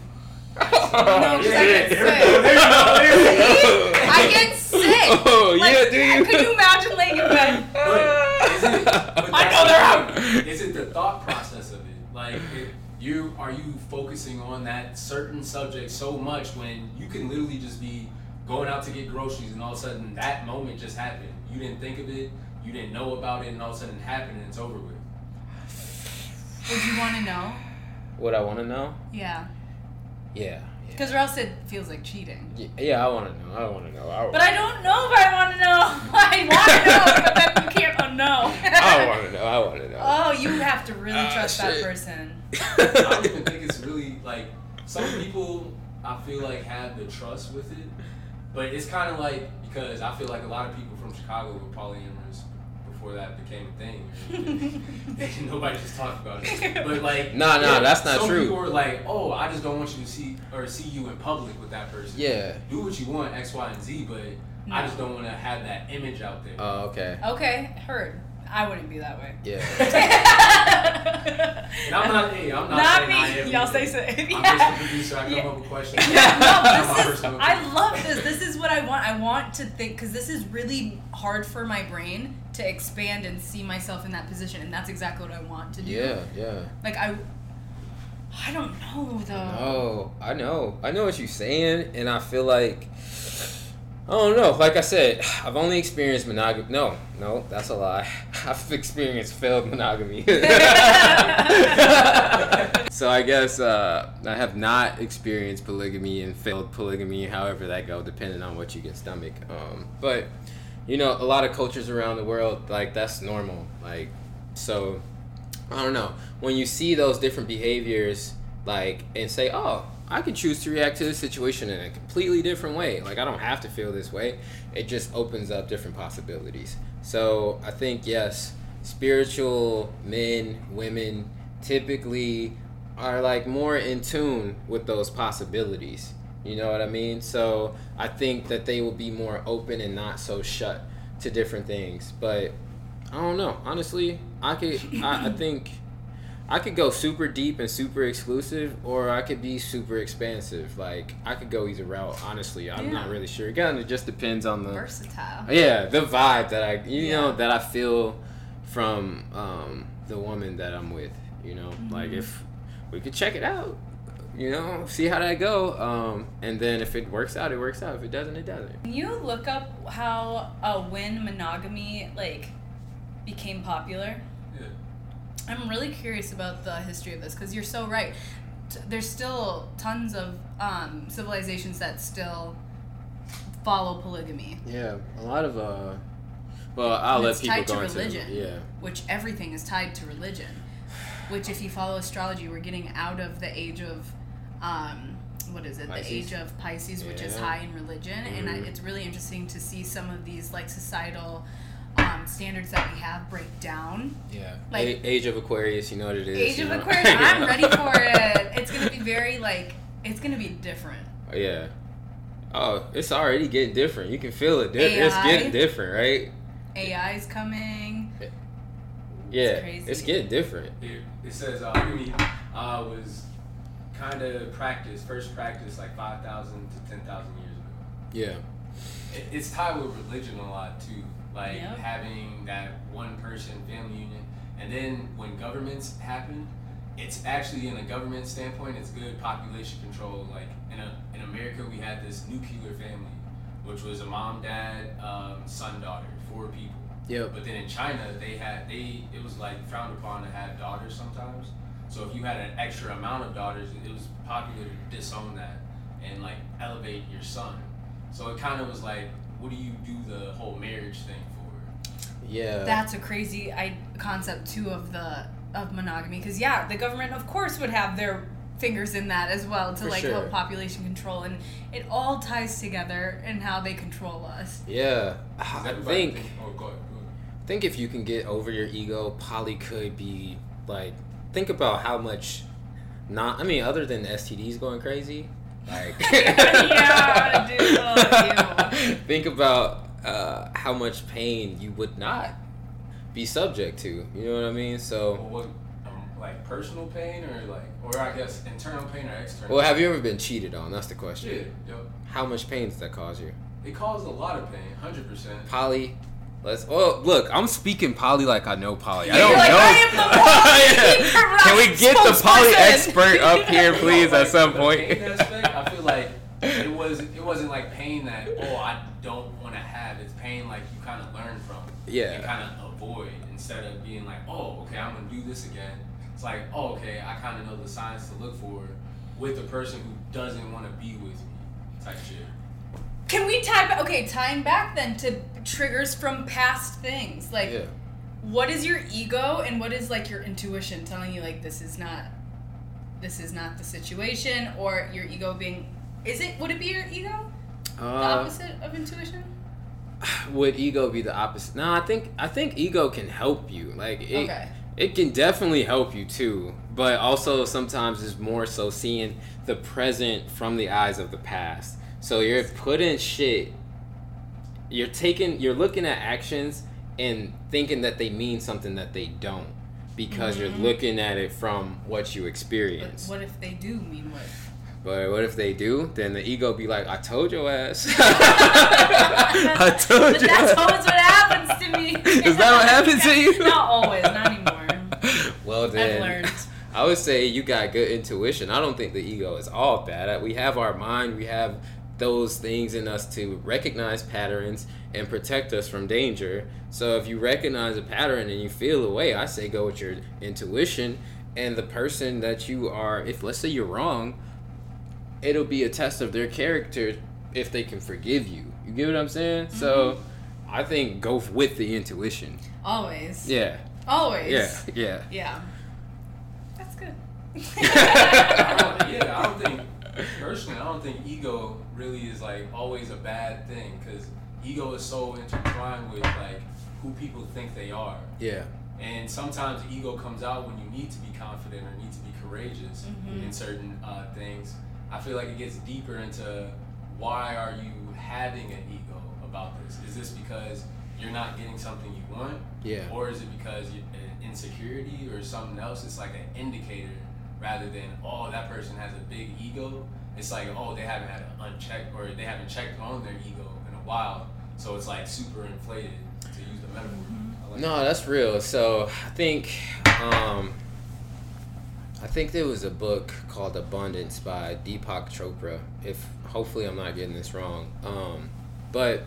(laughs) No, 'cause I get There we go, sick. there we go, there we go. I get sick. (laughs) Oh, Like, yeah, do you? Could you imagine laying in bed? But is it? But I that's know they're out. Is it the thought process of it? Like, if you are you focusing on that certain subject so much when you can literally just be going out to get groceries and all of a sudden that moment just happened. You didn't think of it, you didn't know about it, and all of a sudden it happened and it's over with. Would you want to know? What I want to know? Yeah. Yeah. Yeah. Because or else it feels like cheating. Y- Yeah, I want to know. I want to know. I, But I don't know if I want to know. (laughs) I want to know, but then you can't unknow. (laughs) I want to know. I want to know. Oh, you have to really Ah, trust that person. I don't even think it's really like some people I feel like have the trust with it, but it's kind of like because I feel like a lot of people from Chicago were polyamorous before that became a thing. (laughs) Nobody just talked about it, but like (laughs) Nah, nah, that's not some true. People were like, "Oh, I just don't want you to see or see you in public with that person." Yeah. do what you want, X, Y, and Z, but I just don't want to have that image out there. Oh, okay. Okay, heard. I wouldn't be that way. Yeah. (laughs) and I'm not, hey, I'm not, Not saying I me. Y'all either. say so. I'm Yeah. just a (laughs) producer. I come Yeah. up with questions. (laughs) Yeah, Not my no, this is. I love this. This is what I want. I want to think because this is really hard for my brain to expand and see myself in that position, and that's exactly what I want to do. Yeah. Yeah. Like I. I don't know though. No, I know. I know what you're saying, and I feel like I don't know. Like I said, (sighs) I've only experienced monogamy. No, no, that's a lie. (laughs) I've experienced failed monogamy. (laughs) so I guess uh, I have not experienced polygamy and failed polygamy, however that go, depending on what you can stomach. Um, but you know, a lot of cultures around the world, like that's normal. Like so, I don't know. When you see those different behaviors, like, and say, oh, I could choose to react to this situation in a completely different way. Like, I don't have to feel this way. It just opens up different possibilities. So, I think, yes, spiritual men, women typically are like more in tune with those possibilities. You know what I mean? So, I think that they will be more open and not so shut to different things. But, I don't know. Honestly, I could. I, I think I could go super deep and super exclusive, or I could be super expansive. Like I could go either route. Honestly, I'm not really sure. Again, it just depends on the Versatile. yeah the vibe that I you know that I feel from um, the woman that I'm with. You know, like Mm-hmm. if we could check it out. You know, see how that go, um, and then if it works out, it works out. If it doesn't, it doesn't. Can you look up how uh, when monogamy like became popular? Yeah. I'm really curious about the history of this because you're so right. T- There's still tons of um, civilizations that still follow polygamy, Yeah, a lot of uh. Well, I'll And let it's people tied to go into religion. yeah. which everything is tied to religion. Which, if you follow astrology, we're getting out of the age of, um, what is it? Pisces. The age of Pisces, which is high in religion, and I, Mhm. it's really interesting to see some of these like societal um, standards that we have break down. Yeah. Like- A- Age of Aquarius, you know what it is. Age you of know? Aquarius, I'm (laughs) ready for it. It's gonna be very like it's gonna be different. Yeah. Oh, it's already getting different. You can feel it. Di- it's getting different, right? AI is coming. Yeah. crazy. It's getting different. Here, it says uh, Uni uh, was kind of practiced, first practice, like 5,000 to 10,000 years ago. Yeah. It, it's tied with religion a lot too, like Yep. having that one person family unit. And then when governments happen, it's actually in a government standpoint, it's good population control. Like in a, in America, we had this nuclear family, which was a mom, dad, um, son, daughter, four people. Yep. But then in China, they had they it was like frowned upon to have daughters sometimes. So if you had an extra amount of daughters, it was popular to disown that and like elevate your son. So it kind of was like, what do you do the whole marriage thing for? Yeah. That's a crazy I, concept too of the of monogamy because yeah, the government of course would have their fingers in that as well to For like sure. help population control, and it all ties together in how they control us. Yeah, I everybody think Oh, go ahead. Go ahead. think if you can get over your ego, poly could be like think about how much not I mean other than STDs going crazy, like (laughs) Yeah, dude, oh, (laughs) think about uh, how much pain you would not be subject to. You know what I mean? Well, So, what, um, like personal pain or like, or I guess internal pain or external? well, have you ever been cheated on? That's the Yeah, question. yo. How much pain does that cause you? It caused a lot of pain, hundred percent. Poly. Let's. Oh, look, I'm speaking poly like I know poly. I don't like, know. I am the poly (laughs) Yeah. Can we get the poly spokesperson. expert up here, please, at some point? Pain aspect, I feel like it was it wasn't like pain that oh I don't want to have. It's pain like you kind of learn from. Yeah. And kind of avoid instead of being like oh okay I'm gonna do this again. It's like oh okay I kind of know the signs to look for with a person who doesn't want to be with me type shit. Can we tie back? Okay, tying back then to triggers from past things. Like, Yeah. what is your ego and what is like your intuition telling you like this is not, this is not the situation, or your ego being, is it? Would it be your ego? The Uh, opposite of intuition? (sighs) would ego be the opposite? No, I think I think ego can help you. Like it, Okay. it can definitely help you too. But also sometimes it's more so seeing the present from the eyes of the past. So you're putting shit. You're taking. You're looking at actions and thinking that they mean something that they don't, because Mhm. you're looking at it from what you But experience. what if they do mean what? But what if they do? Then the ego be like, "I told your ass. (laughs) I told But you." that's always what happens to me. (laughs) Is that what happens to you? Not always, not anymore. well I've then, learned. I would say you got good intuition. I don't think the ego is all bad. Uh, we have our mind. We have those things in us to recognize patterns and protect us from danger. So if you recognize a pattern and you feel a way, I say go with your intuition. And the person that you are, if let's say you're wrong, it'll be a test of their character if they can forgive you. You get what I'm saying? So I think go with the intuition. Always. Yeah. Always. Yeah. Yeah. Yeah. That's good. I (laughs) don't, (laughs) yeah, I don't think personally. I don't think ego really is like always a bad thing because ego is so intertwined with like who people think they are, Yeah. and sometimes ego comes out when you need to be confident or need to be courageous Mhm. in certain uh, things. I feel like it gets deeper into why are you having an ego about this? Is this because you're not getting something you want? Yeah. Or is it because you, an insecurity or something else? It's like an indicator rather than, oh, that person has a big ego. It's like, oh, they haven't had an unchecked or they haven't checked on their ego in a while. So it's like super inflated, to use the metaphor. Like No, that's real. So I think um I think there was a book called Abundance by Deepak Chopra. If hopefully I'm not getting this wrong. Um but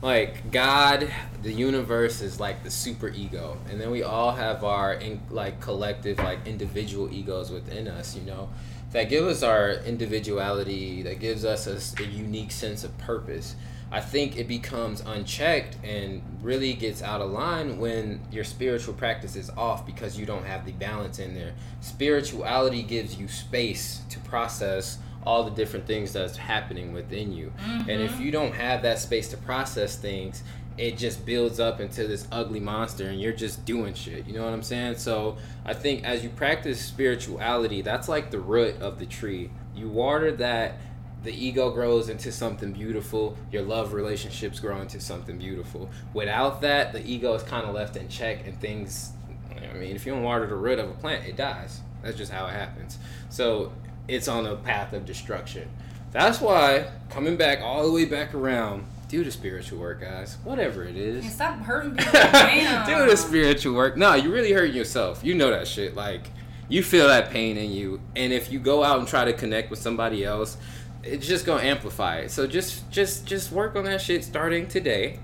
like God, the universe is like the super ego, and then we all have our in, like collective like individual egos within us, you know, that give us our individuality, that gives us a unique sense of purpose. I think it becomes unchecked and really gets out of line when your spiritual practice is off because you don't have the balance in there. Spirituality gives you space to process all the different things that's happening within you. And if mm-hmm. you don't have that space to process things, it just builds up into this ugly monster and you're just doing shit. You know what I'm saying? So I think as you practice spirituality, that's like the root of the tree. You water that, the ego grows into something beautiful, your love relationships grow into something beautiful. Without that, the ego is kind of left in check and things. I mean, if you don't water the root of a plant, it dies. That's just how it happens. So it's on a path of destruction. That's why coming back all the way back around, do the spiritual work, guys. Whatever it is. Stop hurting (laughs) people. Damn. do the spiritual work. No, you really hurting yourself. You know that shit. Like you feel that pain in you, and if you go out and try to connect with somebody else, it's just gonna amplify it. So just just just work on that shit starting today,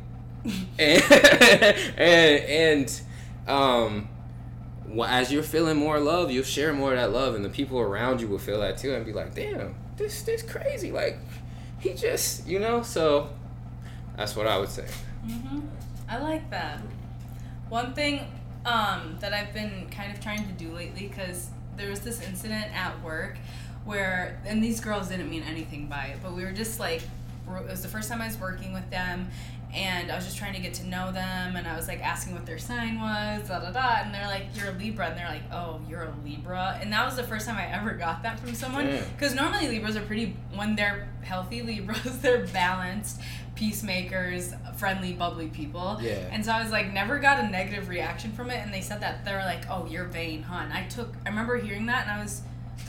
(laughs) and and and um. wh- As you're feeling more love, you'll share more of that love, and the people around you will feel that too, and be like, "Damn, this this crazy." Like, he just, you know. So, that's what I would say. hmm I like that. One thing um, that I've been kind of trying to do lately, because there was this incident at work where and these girls didn't mean anything by it, but we were just like it was the first time I was working with them and I was just trying to get to know them and I was like asking what their sign was, da da da, and they're like, You're a Libra and they're like, Oh, you're a Libra and that was the first time I ever got that from someone. Because normally Libras are pretty when they're healthy Libras, (laughs) they're balanced, peacemakers, friendly, bubbly people. Yeah. And so I was like, never got a negative reaction from it and they said that they were like, Oh, you're vain, huh? And I took I remember hearing that and I was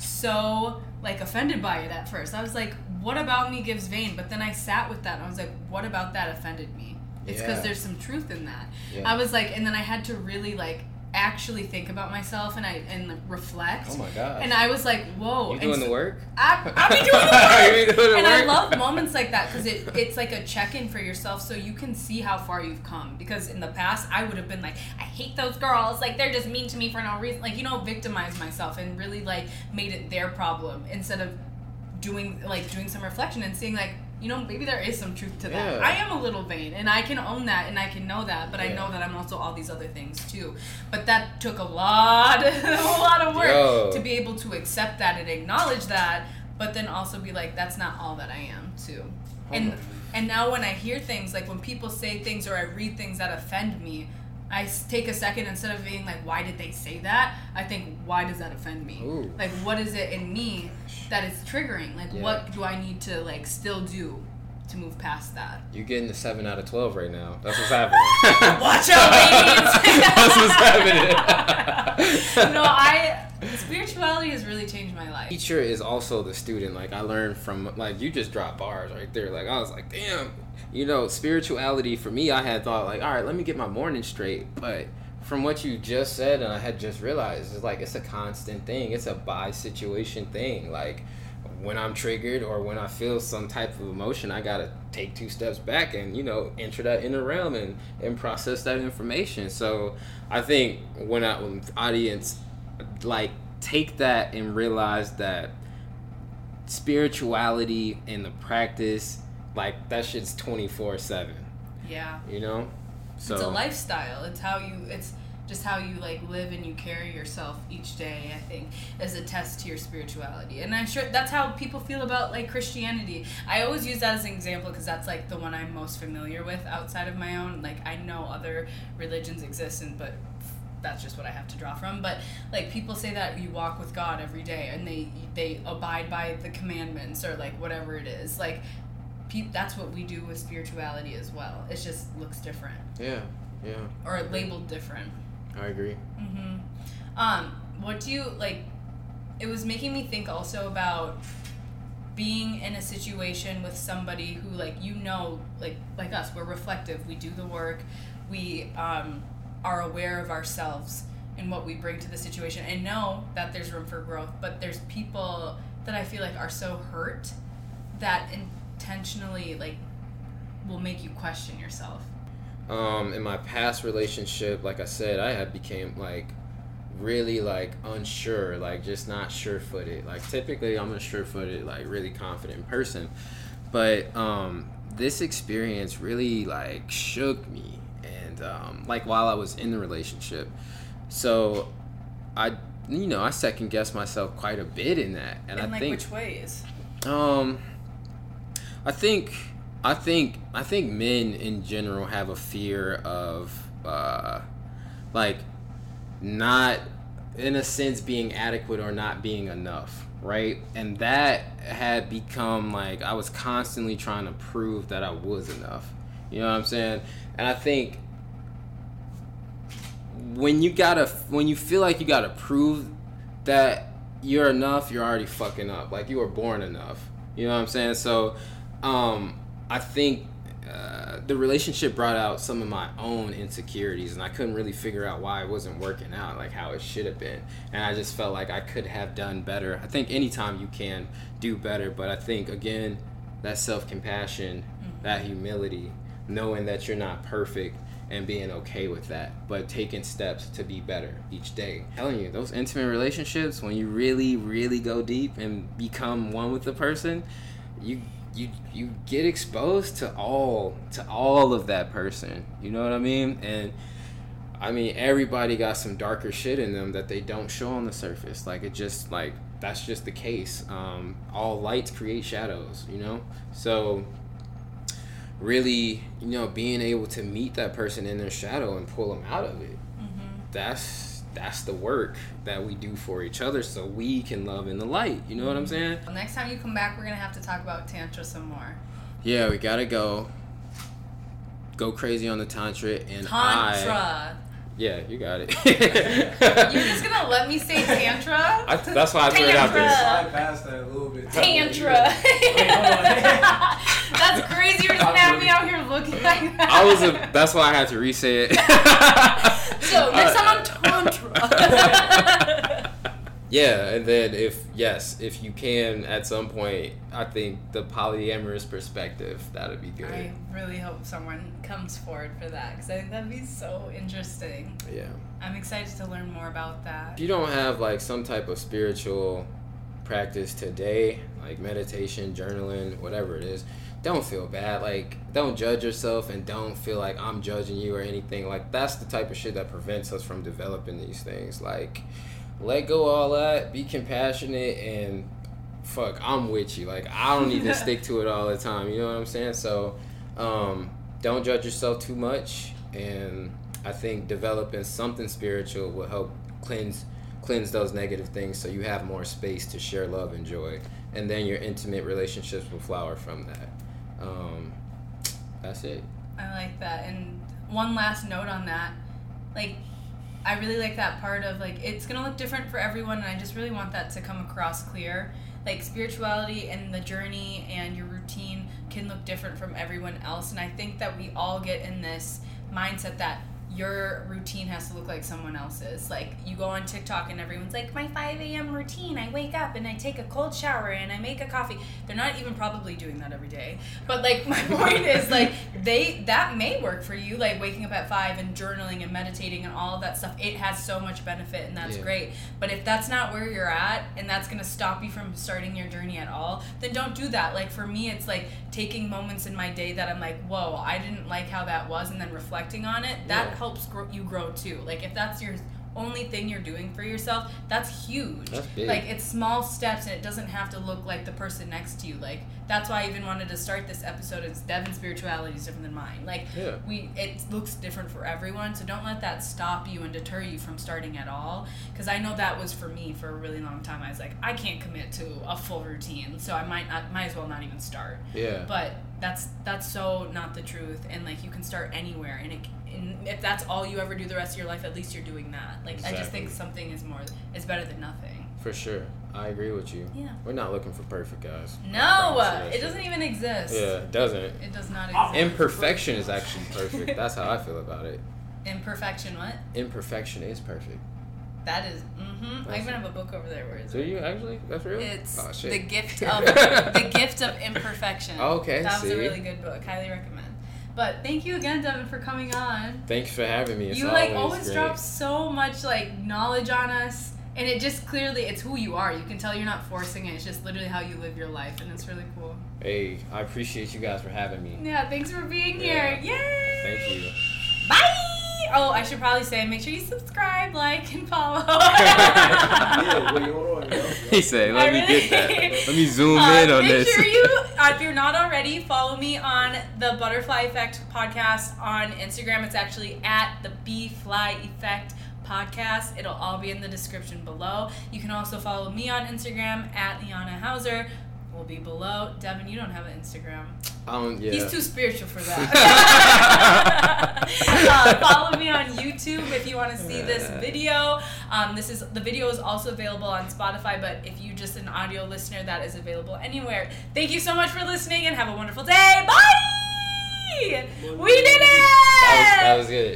so like offended by it at first. I was like, what about me gives vain? But then I sat with that and I was like, what about that offended me? It's because Yeah. there's some truth in that. Yeah. I was like, and then I had to really like actually think about myself and I and reflect. Oh my god. And I was like, whoa. you and doing so- (laughs) the work? I, I be doing the work. Doing the and I love moments like that because it, it's like a check-in for yourself so you can see how far you've come because in the past i would have been like i hate those girls like they're just mean to me for no reason like you know victimize myself and really like made it their problem instead of doing like doing some reflection and seeing like you know maybe there is some truth to that Yeah. i am a little vain and i can own that and i can know that but i know that i'm also all these other things too but that took a lot (laughs) a lot of work Yo. to be able to accept that and acknowledge that but then also be like that's not all that i am too and Oh. and now when i hear things like when people say things or i read things that offend me i take a second instead of being like why did they say that? I think why does that offend me? Ooh. like what is it in me that is triggering? Like Yeah. what do i need to like still do to move past that You're getting the seven out of twelve right now. That's what's (laughs) happening. watch out ladies (laughs) That's what's happening. (laughs) no i spirituality has really changed my life teacher is also the student. Like I learned from like you just dropped bars right there. Like I was like, damn, you know, spirituality for me. I had thought like, all right, let me get my morning straight. But from what you just said, and I had just realized, it's like it's a constant thing. It's a by situation thing. Like when I'm triggered or when I feel some type of emotion, I gotta take two steps back and you know enter that inner realm and and process that information. So I think when I when audience like take that and realize that spirituality and the practice like that shit's 24 7 yeah. You know? So it's a lifestyle. It's how you it's just how you like live and you carry yourself each day i think is a test to your spirituality and i'm sure that's how people feel about like christianity i always use that as an example because that's like the one i'm most familiar with outside of my own like i know other religions exist and but that's just what I have to draw from. But like people say that you walk with God every day and they they abide by the commandments or like whatever it is. Like pe- that's what we do with spirituality as well. It just looks different yeah yeah or labeled different. I agree hmm Um, what do you like? It was making me think also about being in a situation with somebody who like you know like like us we're reflective we do the work we um, are aware of ourselves and what we bring to the situation and know that there's room for growth but there's people that i feel like are so hurt that intentionally like will make you question yourself um in my past relationship like i said i had became like really like unsure like just not sure-footed. Like typically i'm a sure-footed like really confident person. But um this experience really like shook me. And um like while i was in the relationship. So i you know i second guessed myself quite a bit in that. And i like think which ways? Um, I think I think I think men in general have a fear of uh, like not in a sense being adequate or not being enough, right? And that had become like I was constantly trying to prove that I was enough. You know what I'm saying? And I think when you gotta when you feel like you gotta prove that you're enough, you're already fucking up. Like you were born enough. You know what I'm saying? So, um, I think uh, the relationship brought out some of my own insecurities, and I couldn't really figure out why it wasn't working out like how it should have been. And I just felt like I could have done better. I think anytime you can do better, but I think again that self compassion, that humility, knowing that you're not perfect and being okay with that, but taking steps to be better each day. I'm telling you, those intimate relationships, when you really, really go deep and become one with the person, you you you get exposed to all to all of that person. You know what I mean? And I mean everybody got some darker shit in them that they don't show on the surface. Like it just like that's just the case. Um, all lights create shadows, you know. So really, you know, being able to meet that person in their shadow and pull them out of it. Mm-hmm. That's that's the work that we do for each other, so we can love in the light. You know what I'm mm-hmm. saying? Well, next time you come back, we're gonna have to talk about tantra some more. Yeah, we gotta go. Go crazy on the tantra and I. Tantra. Yeah, you got it. (laughs) You're just gonna let me say tantra? (laughs) I, that's why I put it out Tantra. there. Slide past that a little bit. Tantra. Wait, (laughs) hold on. That's crazy. You're just gonna have me out here looking like that. I was a, that's why I had to re-say it. So next uh, time I'm tantra. (laughs) Yeah, and then if yes, if you can at some point, I think the polyamorous perspective that'd be good. I really hope someone comes forward for that because I think that'd be so interesting. Yeah. I'm excited to learn more about that. If that. you don't have like some type of spiritual practice today, like meditation, journaling, whatever it is, don't feel bad. Like don't judge yourself and don't feel like I'm judging you or anything. Like that's the type of shit that prevents us from developing these things. Like let go of all that, be compassionate and fuck, I'm with you. Like I don't even (laughs) stick to it all the time. You know what I'm saying? So um, don't judge yourself too much and I think developing something spiritual will help cleanse cleanse those negative things so you have more space to share love and joy and then your intimate relationships will flower from that um, that's it I like that. And one last note on that, like, I really like that part of like it's gonna look different for everyone, and I just really want that to come across clear. Like spirituality and the journey and your routine can look different from everyone else, and I think that we all get in this mindset that your routine has to look like someone else's. Like you go on TikTok and everyone's like, my 5 a.m. routine. I wake up and I take a cold shower and I make a coffee. They're not even probably doing that every day. But like my (laughs) point is like they that may work for you, like waking up at five and journaling and meditating and all of that stuff. It has so much benefit and that's Yeah. great. But if that's not where you're at and that's gonna stop you from starting your journey at all, then don't do that. Like for me, it's like taking moments in my day that I'm like, whoa, I didn't like how that was, and then reflecting on it. That Yeah. Helps grow, you grow too. Like if that's your only thing you're doing for yourself, that's huge. That's big. Like it's small steps, and it doesn't have to look like the person next to you. Like that's why I even wanted to start this episode. Is Deven's spirituality is different than mine. Like yeah we it looks different for everyone so don't let that stop you and deter you from starting at all because i know that was for me for a really long time i was like i can't commit to a full routine so i might not might as well not even start yeah but that's that's so not the truth and like you can start anywhere and, it, and if that's all you ever do the rest of your life at least you're doing that. Like i just think something is more is better than nothing. For sure. I agree with you. Yeah. We're not looking for perfect guys. No promise you that it doesn't even exist. Yeah it doesn't. It does not exist. Imperfection is actually perfect. That's how i feel about it. Imperfection what? Imperfection is perfect. That is mm-hmm. I That's even have a book over there where it's do you actually? That's real? It's oh, shit. the gift (laughs) of the gift of imperfection. Okay, that was see? a really good book. Highly recommend. But thank you again, Deven, for coming on. thanks for having me it's you like always, always drop so much like knowledge on us, and it just clearly it's who you are. You can tell you're not forcing it. It's just literally how you live your life, and it's really cool. hey i appreciate you guys for having me Yeah, thanks for being Yeah. here. Yay! thank you Bye. Oh, I should probably say, make sure you subscribe, like, and follow. (laughs) yeah, wait, hold on, he said let I me really- get that let me (laughs) zoom Uh, in on make this sure you, (laughs) uh, if you're not already, follow me on the Butterfly Effect podcast on Instagram. It's actually at the Bee Fly Effect podcast. It'll all be in the description below. You can also follow me on Instagram at Liana Hauser. Will be below. Deven, you don't have an Instagram. um, yeah. He's too spiritual for that. (laughs) uh, follow me on YouTube if you want to see this video. Um, this is the video is also available on Spotify, but if you just an audio listener, that is available anywhere. Thank you so much for listening and have a wonderful day. Bye. We did it. that was, that was good